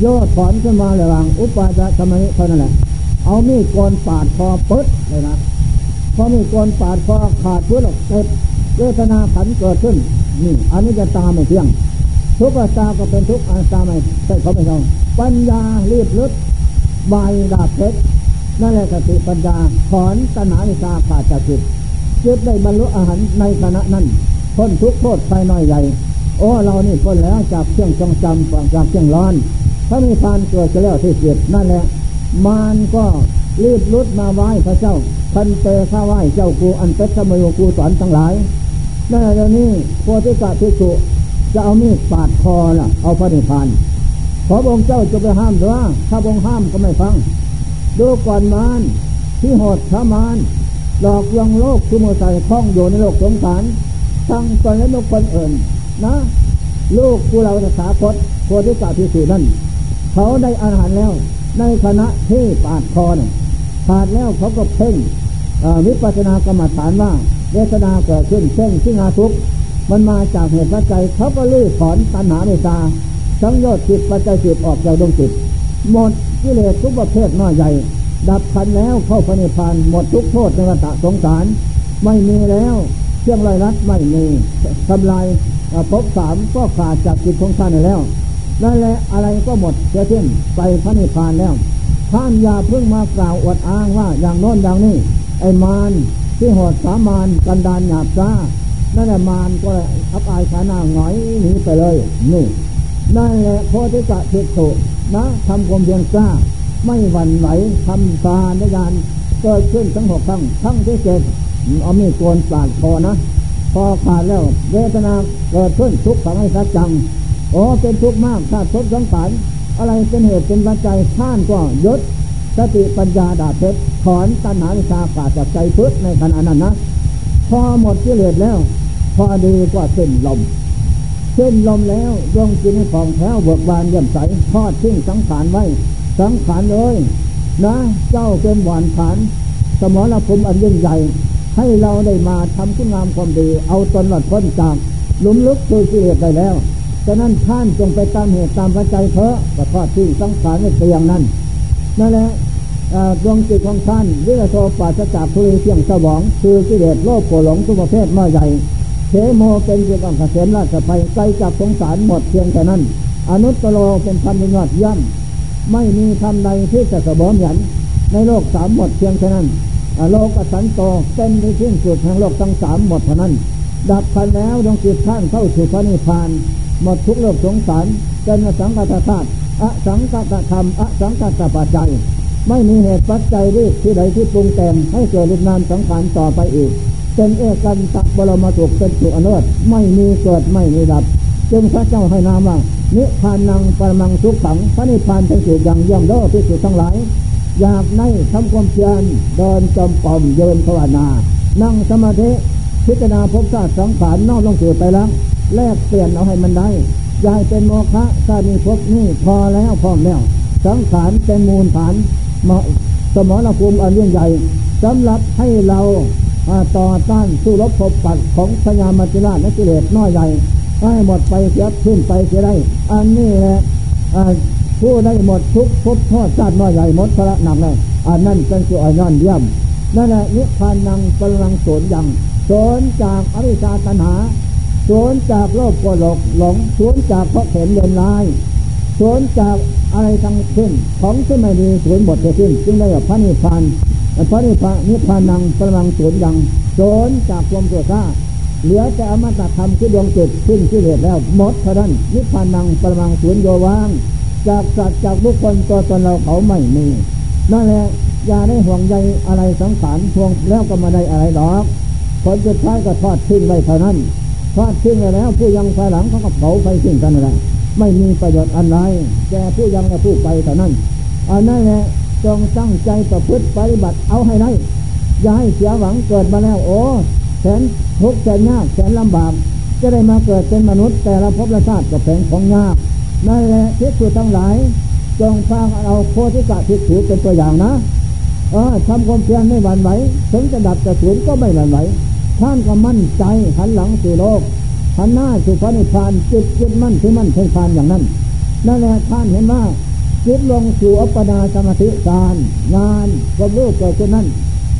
โยดถอนขึ้นมาระหว่างอุปาจสมาธิเท่านั้นแหละ เอามีดกนปาดคอปึ๊ดเลยนะพอมีดกนปาดคอขาดพื้นหลกเต็ดเวทนาขันเกิดขึ้นนี่อันนี้จะตามไม่เที่ยง ทุกตาก็เป็นทุกอันตาไม่ใช่เขาไม่ต้องปัญญารีบลึกใบดาบเพชร นั่นแหละสติปัญญาถอนตัณหาอิสาขาดจากจิตจิตได้บรรลุอาหารในขณะนั้นพ้นทุกโทษไปน้อยใหญ่ โอ้เรานี่พ้นแล้วจากเครื่องจองจำจากเครื่องร้อน ถ้ามีพานเกิดจะแล้วที่เกียดนั่นแหละมานก็รีบลุดมาไหว้พระเจ้าคันเตข้าไหว้เจ้ากูอันเป็ดสมัยกูสอนทั้งหลายนั่นแหละนี่โพธิสัตว์ที่สุจะเอามีดปาดคอล่ะ เอาพระนิพพานขอองค์เจ้าจะไปห้ามหรือว่าถ้าองค์ห้ามก็ไม่ฟัง ดูก่อนมานที่หดช้ามานหลอกลวงโลกคือโมใส่คล้องอยู่ในโลกสงสารทั้งตนและนกคนอื่นนะลูกผู้เราสาคตโพธิสัตว์ที่สุนั่นเขาได้อาหารแล้ว ในคณะที่ปาดคอเนี่ยปาดแล้วเขาก็เพ่งวิปัสสนากรรมฐานว่าเวทนาเกิดขึ้นเช่นที่งาทุกมันมาจากเหตุปัจจัยเขาก็ลื้อถอนตัณหาเมตตาสังโยชน์จิตปัจจัยจิตออกจากดวงจิต หมดกิเลสทุกประเภทน้อยใหญ่ ดับพันแล้วเข้าพระนิพพานหมดทุกโทษในวัฏสงสาร ไม่มีแล้วเครื่องลอยรัดไม่มีทำลายภพสามก็ขาดจากจิตของท่านแล้วนั่นแหละอะไรก็หมดเสียสิ้นไปพระนิพพานแล้ว ท่านอย่าเพิ่งมากล่าวอวดอ้างว่าอย่างโน้นอย่างนี้ ไอ้มารที่หดสามานกันดานหยาบจ้านั่นแหละมารก็อับอายขาหน้าหงอยหนีไปเลยนี่ นั่นแหละโพธิสัตว์เทโนะทำความเพียรกล้า ไม่หวั่นไหวทำตาในยานเกิดขึ้นทั้งหกครั้งทั้งที่เจ็ดเอามีโกนปาดคอนะ พอขาดแล้วเวทนาเกิดขึ้นทุกข์ขังให้สัจจังโอ้เป็นทุกข์มากถ้าทุกข์สังขารอะไรเป็นเหตุเป็นปัจจัยท่านก็ยศสติปัญญาดาเพชรถอนตัณหาวิชาขาดจากใจพึ่ในขณะนั้นนะ พอหมดกิเลสแล้ว พอดีก็เส้นลม ส้นลมแล้วดวงจิตในของแถวเบิกบานเยี่ยมใสทอดทิ้งสังขารไว้ สังขารเลยนะเจ้าเป็นหวานฐาน สมรภูมิอันยิ่งใหญ่ ให้เราได้มาทำคุณงามความดี เอาตนหลัดพ้นจากหลุมลึกโดยกิเลสได้แล้วฉะนั้นท่านจงไปตามเหตุตามปัจจัยเถอะประทอดที่สังขารในเตียงนั้นนั่นแหละดวงจิตของท่านวิรโทปาจจากทุเรเที่ยงสวอง คือกิเลสโลภโกรหลงทุกประเภทมาใหญ่ เทโมเป็นเกี่ยวกับเกษมราชไปไกลจากสงสารหมดเพียงแค่นั้น อนุตตโลเป็นธรรมยอดย่ำไม่มีธรรมใดที่จะสบอมหยันในโลกสามหมดเพียงแค่นั้นโลกสันโตเป็นที่สิ้นสุดแห่งโลกทั้งสามหมดเท่านั้น ดับพันแล้วดวงจิตท่านเข้าสู่พระนิพพาน หมดทุกโลกสงสารเป็นสังกัตธาตุอสังกัตธรรมอสังกัตปัจจัย ไม่มีเหตุปัจจัยรีบที่ใดที่ปรุงแต่งให้เกิดรูปนามสังขารต่อไปอีก เป็นเอกันตะบรมตุกเป็นสุอนุตไม่มีเกิดไม่มีดับ จึงพระเจ้าให้นามว่านิพพานังปรมังสุขขังพระนิพพานเป็นสุดอย่างเยี่ยมโลที่สุดทั้งหลาย อยากในทำความเพียรเดินจมปอมเยินภาวนา นั่งสมาธิพิจารณาภพชาติสังขารนอกลงสู่ไปแล้วแลกเปลี่ยนเอาให้มันได้ยายเป็นโมฆะชาตินี้พบนี่พอแล้วพร้อมแล้ว สังขารเป็นมูลฐานสมรภูมิอันยิ่งใหญ่สำหรับให้เรา ต่อต้านสู้รบพบปัดของพญามัจจุราชและกิเลสน้อยใหญ่ให้หมดไปเสียขึ้นไปเสียได้ อันนี้แหละผู้ได้หมดทุกภพทอดชาติน้อยใหญ่หมดพระนำเลยอันนั้นเป็นส่วนยอนเยี่ยมนั่นแหละนิพพานังกำลังสนยังสนจากอริชาตัณหาสนจากโลกโกหลกหลงสนจากเพราะเข็นเดินลายสนจากอะไรทั้งสิ้นของที่ไม่ดีสูญหมดไปสิ้นจึงได้กับพระนิพพาน พระนิพพานนิพพานังกำลังสนยังสนจากความตัวข้าเหลือแต่อมตะธรรมคือดวงจิตขึ้นที่เหตุแล้วหมดเท่านั้นนิพพานังกำลังสูญโยว่าง จากสัตว์จากบุคคลตัวตนเราเขาไม่มีนั่นแหละอย่าได้ห่วงใยอะไรสังขารห่วงแล้วก็มาได้อะไรหรอกผลสุดท้ายก็ทอดทิ้งไว้เท่านั้นทอดทิ้งไปแล้วผู้ยังภายหลังเขาก็เผาไฟทิ้งกันนั่นแหละไม่มีประโยชน์อะไรแกผู้ยังและผู้ไปเท่านั้นอันนั้นแหละ จงตั้งใจประพฤติปฏิบัติเอาให้ได้อย่าให้เสียหวังเกิดมาแล้วโอ้แสนทุกข์แสนยากแสนลำบากจะได้มาเกิดเป็นมนุษย์ แต่ละภพละชาติก็เป็นของยากนั่นแหละเทศทั้งหลาย จงฟังเอาโคติกะทิฏฐิเป็นตัวอย่างนะเออทำความเพียรไม่หวั่นไหวถึงจะดับจะสูญก็ไม่หวั่นไหวท่านก็มั่นใจหันหลังสู่โลกหันหน้าสู่พระนิพพานจิตจิตมั่นที่มั่นเพ่งพานอย่างนั้นนั่นแหละท่านเห็นว่า จิตลงสู่อัปปนาสมาธิการงานความรู้เกิดขึ้นนั้น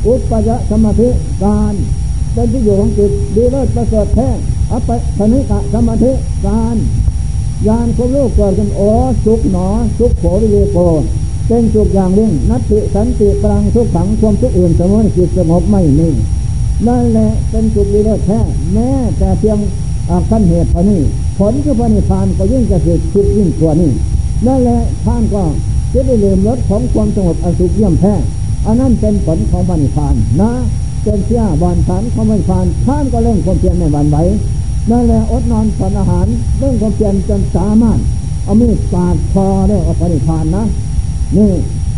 อุปปยสมาธิการเป็นที่อยู่ของจิตดีเลิศประเสริฐแท้อัปปนิกะสมาธิการยานความรู้เกิดขึ้นโอ้สุขหนอ สุขโขวิเลโกเป็นสุขอย่างเร่งนัตติสันติปรังทุกขังความทุกข์อื่นสมมติจิตสงบไม่มีนั่นแหละเป็นสุขดีเลิศแท้แม้แต่เพียงขั้นเหตุพอนี้ผลคือพระนิพพานก็ยิ่งจะสุดทุกยิ่งกว่านี้ นั่นแหละท่านก็จะได้ลืมลดของความสงบอสุขเยี่ยมแท้อันนั้นเป็นผลของพระนิพานนะเป็นเชื่อบานฐานของพระนิพานท่านก็เร่งความเพียรในวันไหวนั่นแหละอดนอนผ่อนอาหารเรื่องความเพียรจนสามารถเอามีดปาดคอได้ออกพระนิพานนะนี่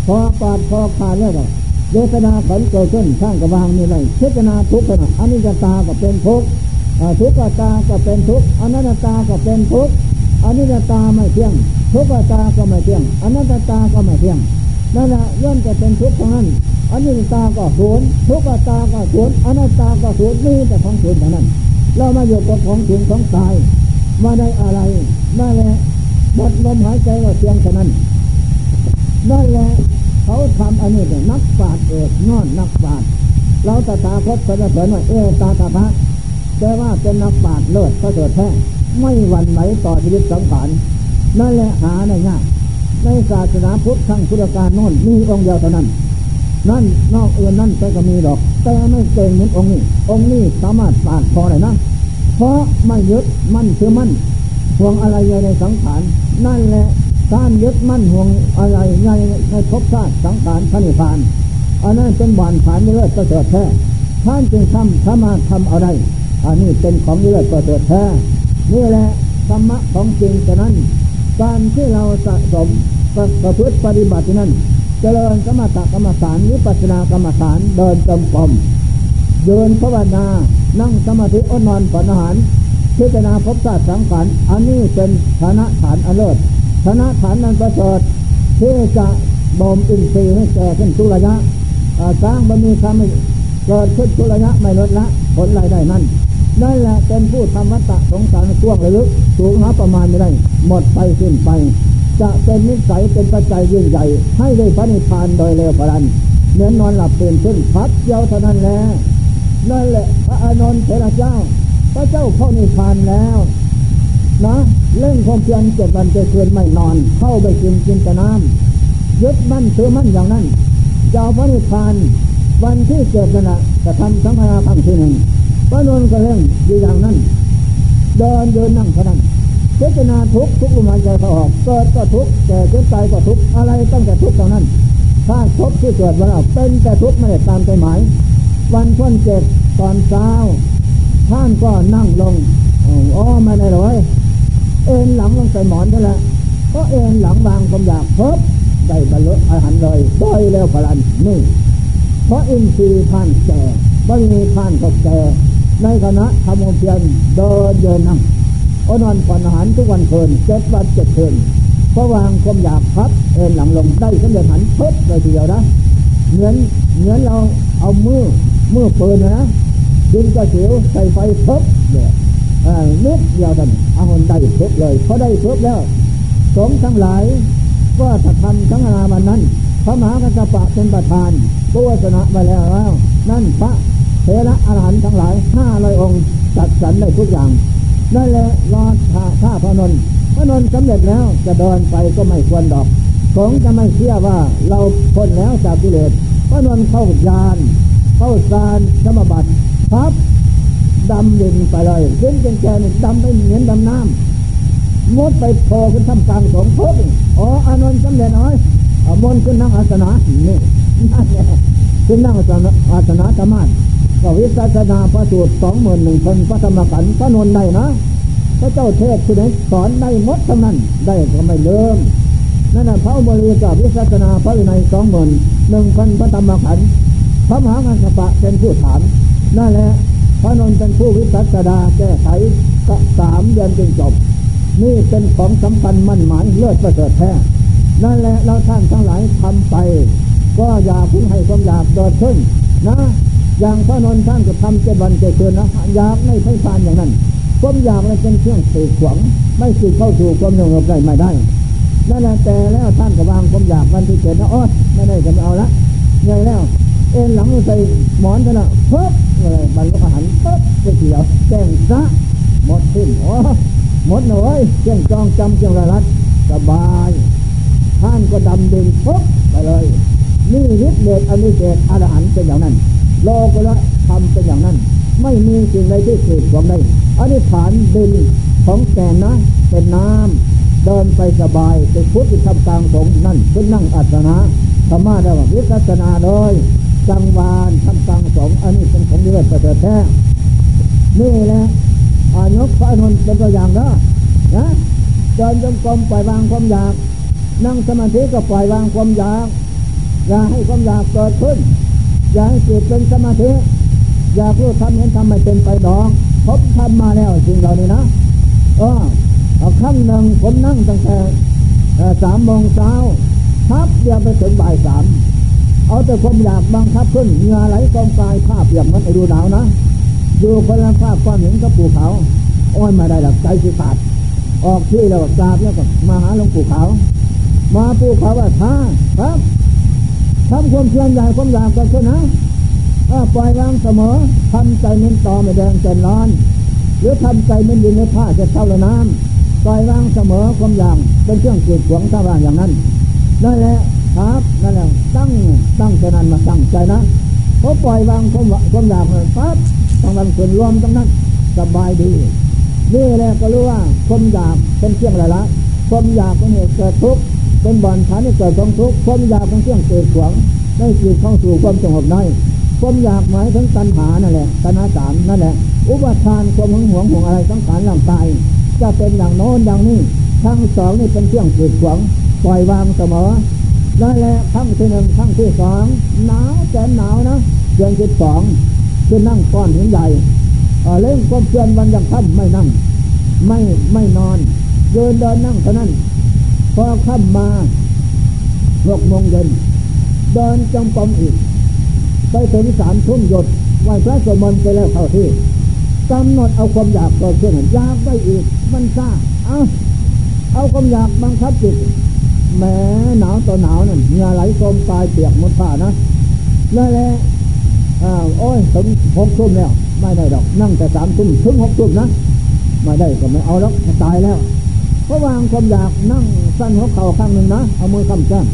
พอปาดคอขาดแล้วก็เวทนาขันเกิดขึ้นข้างกระวางนี่เลยเจตนาทุกข์นะอันนี้จะตาก็เป็นทุกข์ทุกขตาก็เป็นทุกข์อนัตตาก็เป็นทุกข์อนิจตาไม่เที่ยง ทุกขตาก็ไม่เที่ยงอนัตตาก็ไม่เที่ยงนั่นแหละย่อมจะเป็นทุกข์ทั้งนั้นอนิจตาก็ศูนย์ทุกขตาก็ศูนย์อนัตตาก็ศูนย์มีแต่ของศูนย์เท่านั้น เรามาอยู่กับของศูนย์ของตายมาได้อะไรนั่แหละหมดลมหายใจว่าเพียงเท่านั้นนั่นแหละเขาทำอันนี้เนี่ยนักปราชญ์เอกนอนนักปราชญ์เราตถาคตสรรเสริญว่าเอตาตาพระแต่ว่าเป็นนักปราชญ์เลิศพระเสริฐแท้ไม่หวั่นไหวต่อชีวิตสังขาร นั่นแหละหาในง่ายในศาสนาพุทธทั้งพุทธการโน่นมีองค์เดียวเท่านั้น นั่นนอกอื่นนั่นไปก็มีดอก แต่ไม่เก่งเหมือนองค์นี้ องค์นี้สามารถปาดพอได้นะ เพราะไม่ยึดมั่นคือมั่นห่วงอะไรในสังขาร นั่นแหละการยึดมั่นห่วงอะไรในในภพชาติสังขารพระนิพพาน อันนั้นเป็นบานฐานเลิศประเสริฐแท้ ท่านจึงทำสามารถทำอาได้อันนี้เป็นของเลิศประเสริฐแท้ นี่แหละธรรมะของจริงฉะนั้น การที่เราสะสมประพฤติปฏิบัตินั้น เจริญสมถกรรมฐานวิปัสสนากรรมฐานเดินจมกรมเดินภาวนา นั่งสมาธิอดนอนปัญหารพิจารณาพบศาสตร์สังขารอันนี้เป็นฐานะฐานอเลิศฐานะฐานนั้นประเสริฐที่จะบ่มอินทรีย์ให้แก่ขึ้นทุระยะสร้างบารมีทำให้เกิดขึ้นทุระยะไม่ลดละผลรายได้นั่น นั่นแหละเป็นผู้ทำวัตตะสงสารช่วงระลึกสูงหาประมาณไม่ได้ หมดไปสิ้นไป จะเป็นนิสัยเป็นปัจจัยยิ่งใหญ่ ให้ได้พระนิพพานโดยเร็วพลันเนื้อนอนหลับตื่นขึ้นพัดเดียวเท่านั้นแหละนั่นแหละพระอานนท์เถระเจ้า พระเจ้าเข้านิพพานแล้วนะเล่นความเพียรเจ็ดวันเจ็ดคืนไม่นอน เข้าไปกินกินแต่น้ำยึดมั่นถือมั่นอย่างนั้นเจ้าพระนิพพานวันที่เกิดนั่นแหละจะทำสังฆาครั้งที่หนึ่ง พระนนก็เร่งอยู่อย่างนั้น เดินเดินนั่งเท่านั้นพิจารณาทุกทุกลมหายใจเขาออกเกิดก็ทุกแก่เจ็บตายก็ทุกอะไรตั้งแต่ทุกเท่านั้น ถ้าทุกที่เกิดวันเอาเป็นแต่ทุกไม่ได้ตามใจหมาย วันพ้นเจ็ดตอนเช้า ท่านก็นั่งลงอ๋อไม่ได้เลยเอ็นหลังลงใส่หมอนนั่นแหละก็เอ็นหลังวางความอยากเพิ่มได้บรรลุอาหารเลยด้อยแล้วพลันนี่เพราะอินทรีย์ท่านแก่ไม่มีท่านก็แก่ ในคณะทำความเพียรเดินเดินนั่งอนอนผ่อนอาหารทุกวันเคินเจ็ดวันเจ็ดคืนเพราะวางความอยากพับเอ็นหลังลงได้สำเร็จหันเพิบเลยทีเดียวนะเหมือนเหมือนเราเอามือมือเปืนนะดึงกระเสียวใส่ไฟเพิบเนี่ยนิดเดียวกันเอาคนได้พิบเลยเขาได้เพิบแล้วสงทั้งหลายกก็จะทำสังนาวันนั้น พระมหากัสปะเป็นประธานตัวชนะไปแล้วนั่นพระ เทระอรหันต์ทั้งหลายห้าร้อยองค์จัดสรรได้ทุกอย่างนั่นแหละรอท่าท่าพระนนท์พระนนท์สำเร็จแล้วจะเดินไปก็ไม่ควรดอกคงจะไม่เชื่อว่าเราพ้นแล้วจากกิเลสพระนนท์เข้ายานเข้าสารสมบัติพับดำดินไปเลยเส้นแกนดำไม่เหมือนดำน้ำมดไปโผล่ขึ้นทำกลางสองพบอ๋ออานนท์สำเร็จน้อยมนขึ้นนั่งอาสนะนี่นั่นแหละขึ้นนั่งอาสนะอาสนะธรรมะ ก็วิสัชนาพระสูตรสองหมื่นหนึ่งพันพระธรรมขันพระนนท์ได้นะพระเจ้าเทศที่ไหนสอนได้หมดทั้งนั้นได้ก็ไม่เลิมนั่นแหละพระอุบลีกับวิสัชนาพระวินัยสองหมื่นหนึ่งพันพระธรรมขันธ์พระมหากัสปะเป็นผู้ถามนั่นแหละพระนนท์เป็นผู้วิสัชนาแก้ไขก็สามเดือนจึงจบ นี่เป็นของสำคัญมั่นหมายเลิศประเสริฐแท้นั่นแหละเราท่านทั้งหลายทำไป ก็อย่าพิ่งให้ความอยากเกิดขึ้นนะ อย่างพระนนท์ท่านก็ทำเจ็ดวันเจ็ดคืนนะอยากไม่ไพ่ฟานอย่างนั้นความอยากมันเป็นเครื่องสืขวงไม่สืบเข้าสู่ความสงบได้ไม่ได้นั่นแหละแต่แล้วท่านก็วางความอยากวันที่เจ็ดนะอ้อไม่ได้จะไม่เอาละไงแล้ว เอ็นหลังใส่หมอนกันละเพิ่มเลยบรรลุอาหารปุ๊บไปเขียวแจ้งซะหมดสิ้นโอ้หมดหน่อยเจ้งจองจำเจ้งระรัดสบายท่านก็ดำดินปุ๊บไปเลยนี่ฤทธิ์เดชอนิเศษอรหันเป็นอย่างนั้น โลกละทำเป็นอย่างนั้น ไม่มีสิ่งใดที่สืบสวมได้อธิษฐานดินของแก่นะเป็นน้ำเดินไปสบายไปพุทธทำกลางสงนั่นขึ้นนั่งอัศนะธรรมะได้ว่าวิสัชนาเลยจังวานทำกลางสงอันนี้เป็นของเลือดประเสริฐแท้นี่แหละอายกพระอนุนเป็นตัวอย่างนะนะเดินจงกรมปล่อยวางความอยาก นั่งสมาธิก็ปล่อยวางความอยาก อย่าให้ความอยากเกิดขึ้น อย่าให้จิตเป็นสมาธิอยากรู้ทำเห็นทำไม่เป็นไปดอกผมทำมาแล้วจริงเหล่านี้นะเออเอาครั้งหนึ่งผมนั่งตั้งแต่สามโมงเช้าพับเดียวไปถึงบ่ายสามเอาแต่ความอยากบังคับขึ้นเงื่อไหลกองกายภาพอย่างนั้นไอ้ดูหนาวนะอยู่คนละภาพความเห็นกับปู่เขาอ้อยมาได้หลักใจสิขาดออกที่แล้วกราบแล้วก็มาหาหลวงปู่เขา มาปู่เขาว่าท่าครับ ทำความเพียรใหญ่ความอยากกันเถอะนะปล่อยวางเสมอทำใจเน้นต่อไม่แดงใจร้อน หรือทำใจเน้นอยู่ในผ้าจะเท่าละน้ำปล่อยวางเสมอความอยากเป็นเครื่องเกิดขวงถ้าว่าอย่างนั้นนั่นแหละครับนั่นแหละตั้งตั้งใจนั้นมาตั้งใจนะเพราปล่อยวางความความอยากเลยปั๊บต้องวันส่วนรวมตรงนั้นสบายดีนี่แหละก็รู้ว่าความอยากเป็นเครื่องอะไรละความอยากเป็นเหตุเกิดทุกข์ เป็นบ่อนฐานให้เกิดของทุกข์ความอยากเป็นเครื่องเกิดขวางได้จิตเข้าสู่ความสงบได้ความอยากหมายถึงตัณหานั่นแหละตัณหาสามนั่นแหละ อุปทานความหึงหวงห่วงอะไรสังขารร่างกายจะเป็นอย่างโน้นอย่างนี้ทั้งสองนี่เป็นเครื่องเกิดขวางปล่อยวางเสมอนั่นแหละครั้งที่หนึ่งครั้งที่สองหนาวแสนหนาวนะเดือนที่สองคือนั่งก้อนหินใหญ่เล่นความเพียรวันยังค่ำไม่นั่ง ไม่ไม่นอนเดินเดินนั่งเท่านั้น พอค่ำมาหกโมงเย็นเดินจงกรมอีก ไปถึงสามทุ่มหยดไหวพระสมนต์ไปแล้วเข้าที่กำหนดเอาความอยากเกิดขึ้นอยากได้อีก มันซ่าเอาเอาความอยากบังคับจิตแหมหนาวต่อหนาวนั่นเหงื่อไหลโซมตายเปียกหมดผ้านะนั่นแหละอ้าวโอ้ยถึงหกทุ่มแล้ว ไม่ได้ดอก นั่งแต่สามทุ่มถึงหกทุ่มนะไม่ได้ก็ไม่เอาแล้วตายแล้ว พราะวางความอยากนั่งสั้นหัวเข่าข้างหนึ่งนะ เอามือค้ำแก้ม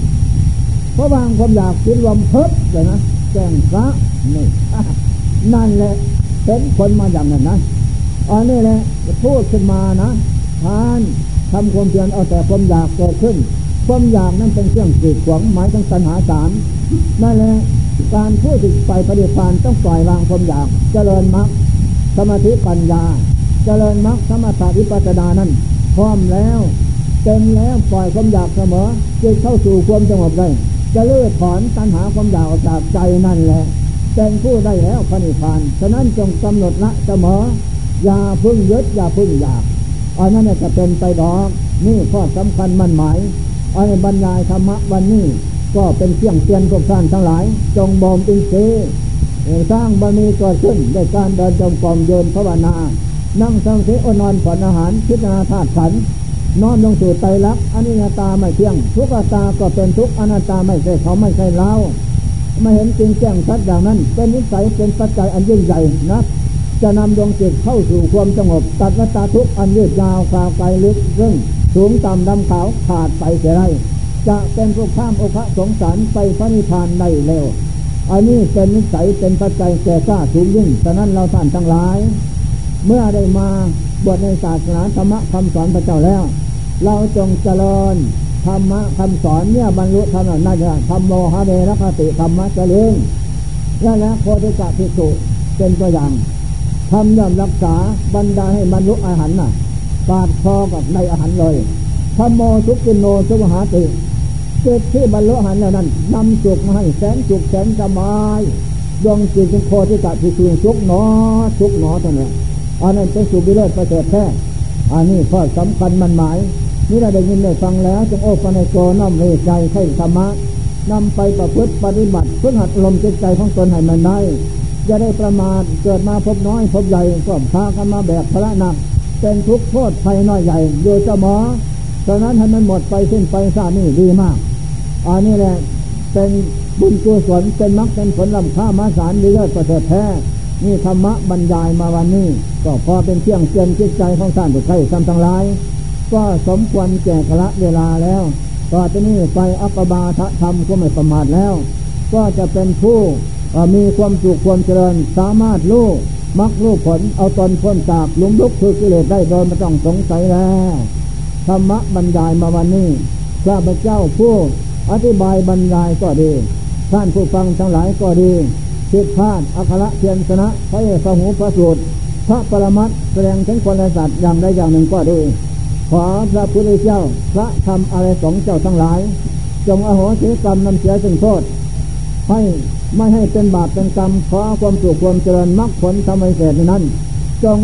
เพราะวางความอยากคิดรวมเพิบเลยนะแจ้งพระนี่นั่นแหละเป็นคนมาอย่างนั้นนะอันนี้แหละพูดขึ้นมานะทานทำความเพียรเอาแต่ความอยากเกิดขึ้น ความอยากนั้นเป็นเครื่องกีดขวางหมายถึงตัณหาสามนั่นแหละการพูดถึงไปปฏิบัติต้องปล่อยวางความอยาก เจริญมรรคสมาธิปัญญา เจริญมรรคสมถะวิปัสสนานั้น พร้อมแล้วเต็มแล้วปล่อยความอยากเสมอจะเข้าสู่ความสงบได้จะเลิกถอนตัณหาความอยากออกจากใจนั่นแหละเป็นผู้ได้แล้วพระนิพพานฉะนั้นจงกำหนดละเสมออย่าพึ่งยึดอย่าพึ่งอยากอันนั้นจะเป็นไปดอกนี่ข้อสำคัญมั่นหมายอันบรรยายธรรมะวันนี้ก็เป็นเสี่ยงเตือนพวกท่านทั้งหลาย จงบ่มอินทรีย์สร้างบารมีเกิดขึ้นด้วยการเดินจงกรมโยนภาวนา นั่งสังเสอนอนผ่อนอาหารพิจารณาธาตุขันน้อมลงสู่ไตรลักษณ์อนิจตาไม่เที่ยง ทุกตาก็เป็นทุกอนัตตาไม่ใช่เขาไม่ใช่เราไม่เห็นจริงแจ้งชัดอย่างนั้น เป็นนิสัยเป็นปัจจัยอันยิ่งใหญ่นะจะนำดวงจิตเข้าสู่ความสงบตัดวัตาทุกอันยืดยาวกาวไกลลึกซึ่งสูงต่ำดำขาวขาดไปเสียได้จะเป็นผู้ข้ามโอคะสงสารไปพระนิพพานได้เร็วอันนี้เป็นนิสัยเป็นปัจจัยแก่กล้าสูงยิ่งฉะนั้นเราท่านทั้งหลาย เมื่อได้มาบวชในศาสนาธรรมะคำสอนพระเจ้าแล้ว เราจงเจริญธรรมะคำสอนเนี่ยบรรลุธรรมนั่นธรรมโมหะเดรคติธรรมะเจริญนั่นแหละโพธิสัตว์ภิกษุเป็นตัวอย่างทำย่อมรักษาบรรดาให้บรรลุอาหารน่ะปาดคอกับในอาหารเลยธรรมโมทุกินโนสุหาติเกิดที่บรรลุอาหารแล้วนั้นนำจุกมาให้แสนจุกแสนสบายดวงจิตจึงโพธิสัตว์ภิกษุสุกหนอสุกหนอเท่านี้ อันนั้นเป็นสุบิเลศประเสริฐแท้อันนี้ข้อสำคัญมันหมายนี่เราได้ยินได้ฟังแล้วจงโอ้ปนโกน้อมเรใจใช้ธรรมะนำไปประพฤติปฏิบัติเพื่อหัดลมจิตใจของตนให้มันได้จะได้ประมาทเกิดมาพบน้อยพบใหญ่ก็พากันมาแบกพระหนักเป็นทุกข์โทษภัยน้อยใหญ่โดยสมอฉะนั้นให้มันหมดไปสิ้นไปซานี่ดีมากอันนี้แหละเป็นบุญกุศลเป็นมรรคเป็นผลลำค่ามาสารดีเลิศประเสริฐแท้ นี่ธรรมะบรรยายมาวันนี้ ก็พอเป็นเที่ยงเตือนจิตใจของท่านผู้ใครทำทั้งหลาย ก็สมควรแก่กละเวลาแล้วต่อจากนี้ไปอัปบาทธรรมก็ไม่ประมาทแล้ว ก็จะเป็นผู้มีความสุขความเจริญ สามารถรู้มักรู้ผลเอาตนพ้นจากหลุมลุกคือกิเลสได้โดยไม่ต้องสงสัยแล้วธรรมะบรรยายมาวันนี้ข้าพเจ้าผู้อธิบายบรรยายก็ดี ท่านผู้ฟังทั้งหลายก็ดี คิดพลาดอัคระเทียนชนะพระเอสหูพระสูตรพระปรมัตแสดงถึงคนสัตว์อย่างใดอย่างหนึ่งก็ดีขอพระพุทธเจ้าพระธรรมอะไรสองเจ้าทั้งหลาย จงอโหสิกรรมนำเสียสึ่งโทษ ให้ไม่ให้เป็นบาปเป็นกรรมขอความสุขความเจริญมรรคผลทำให้เสร็จนั้น จง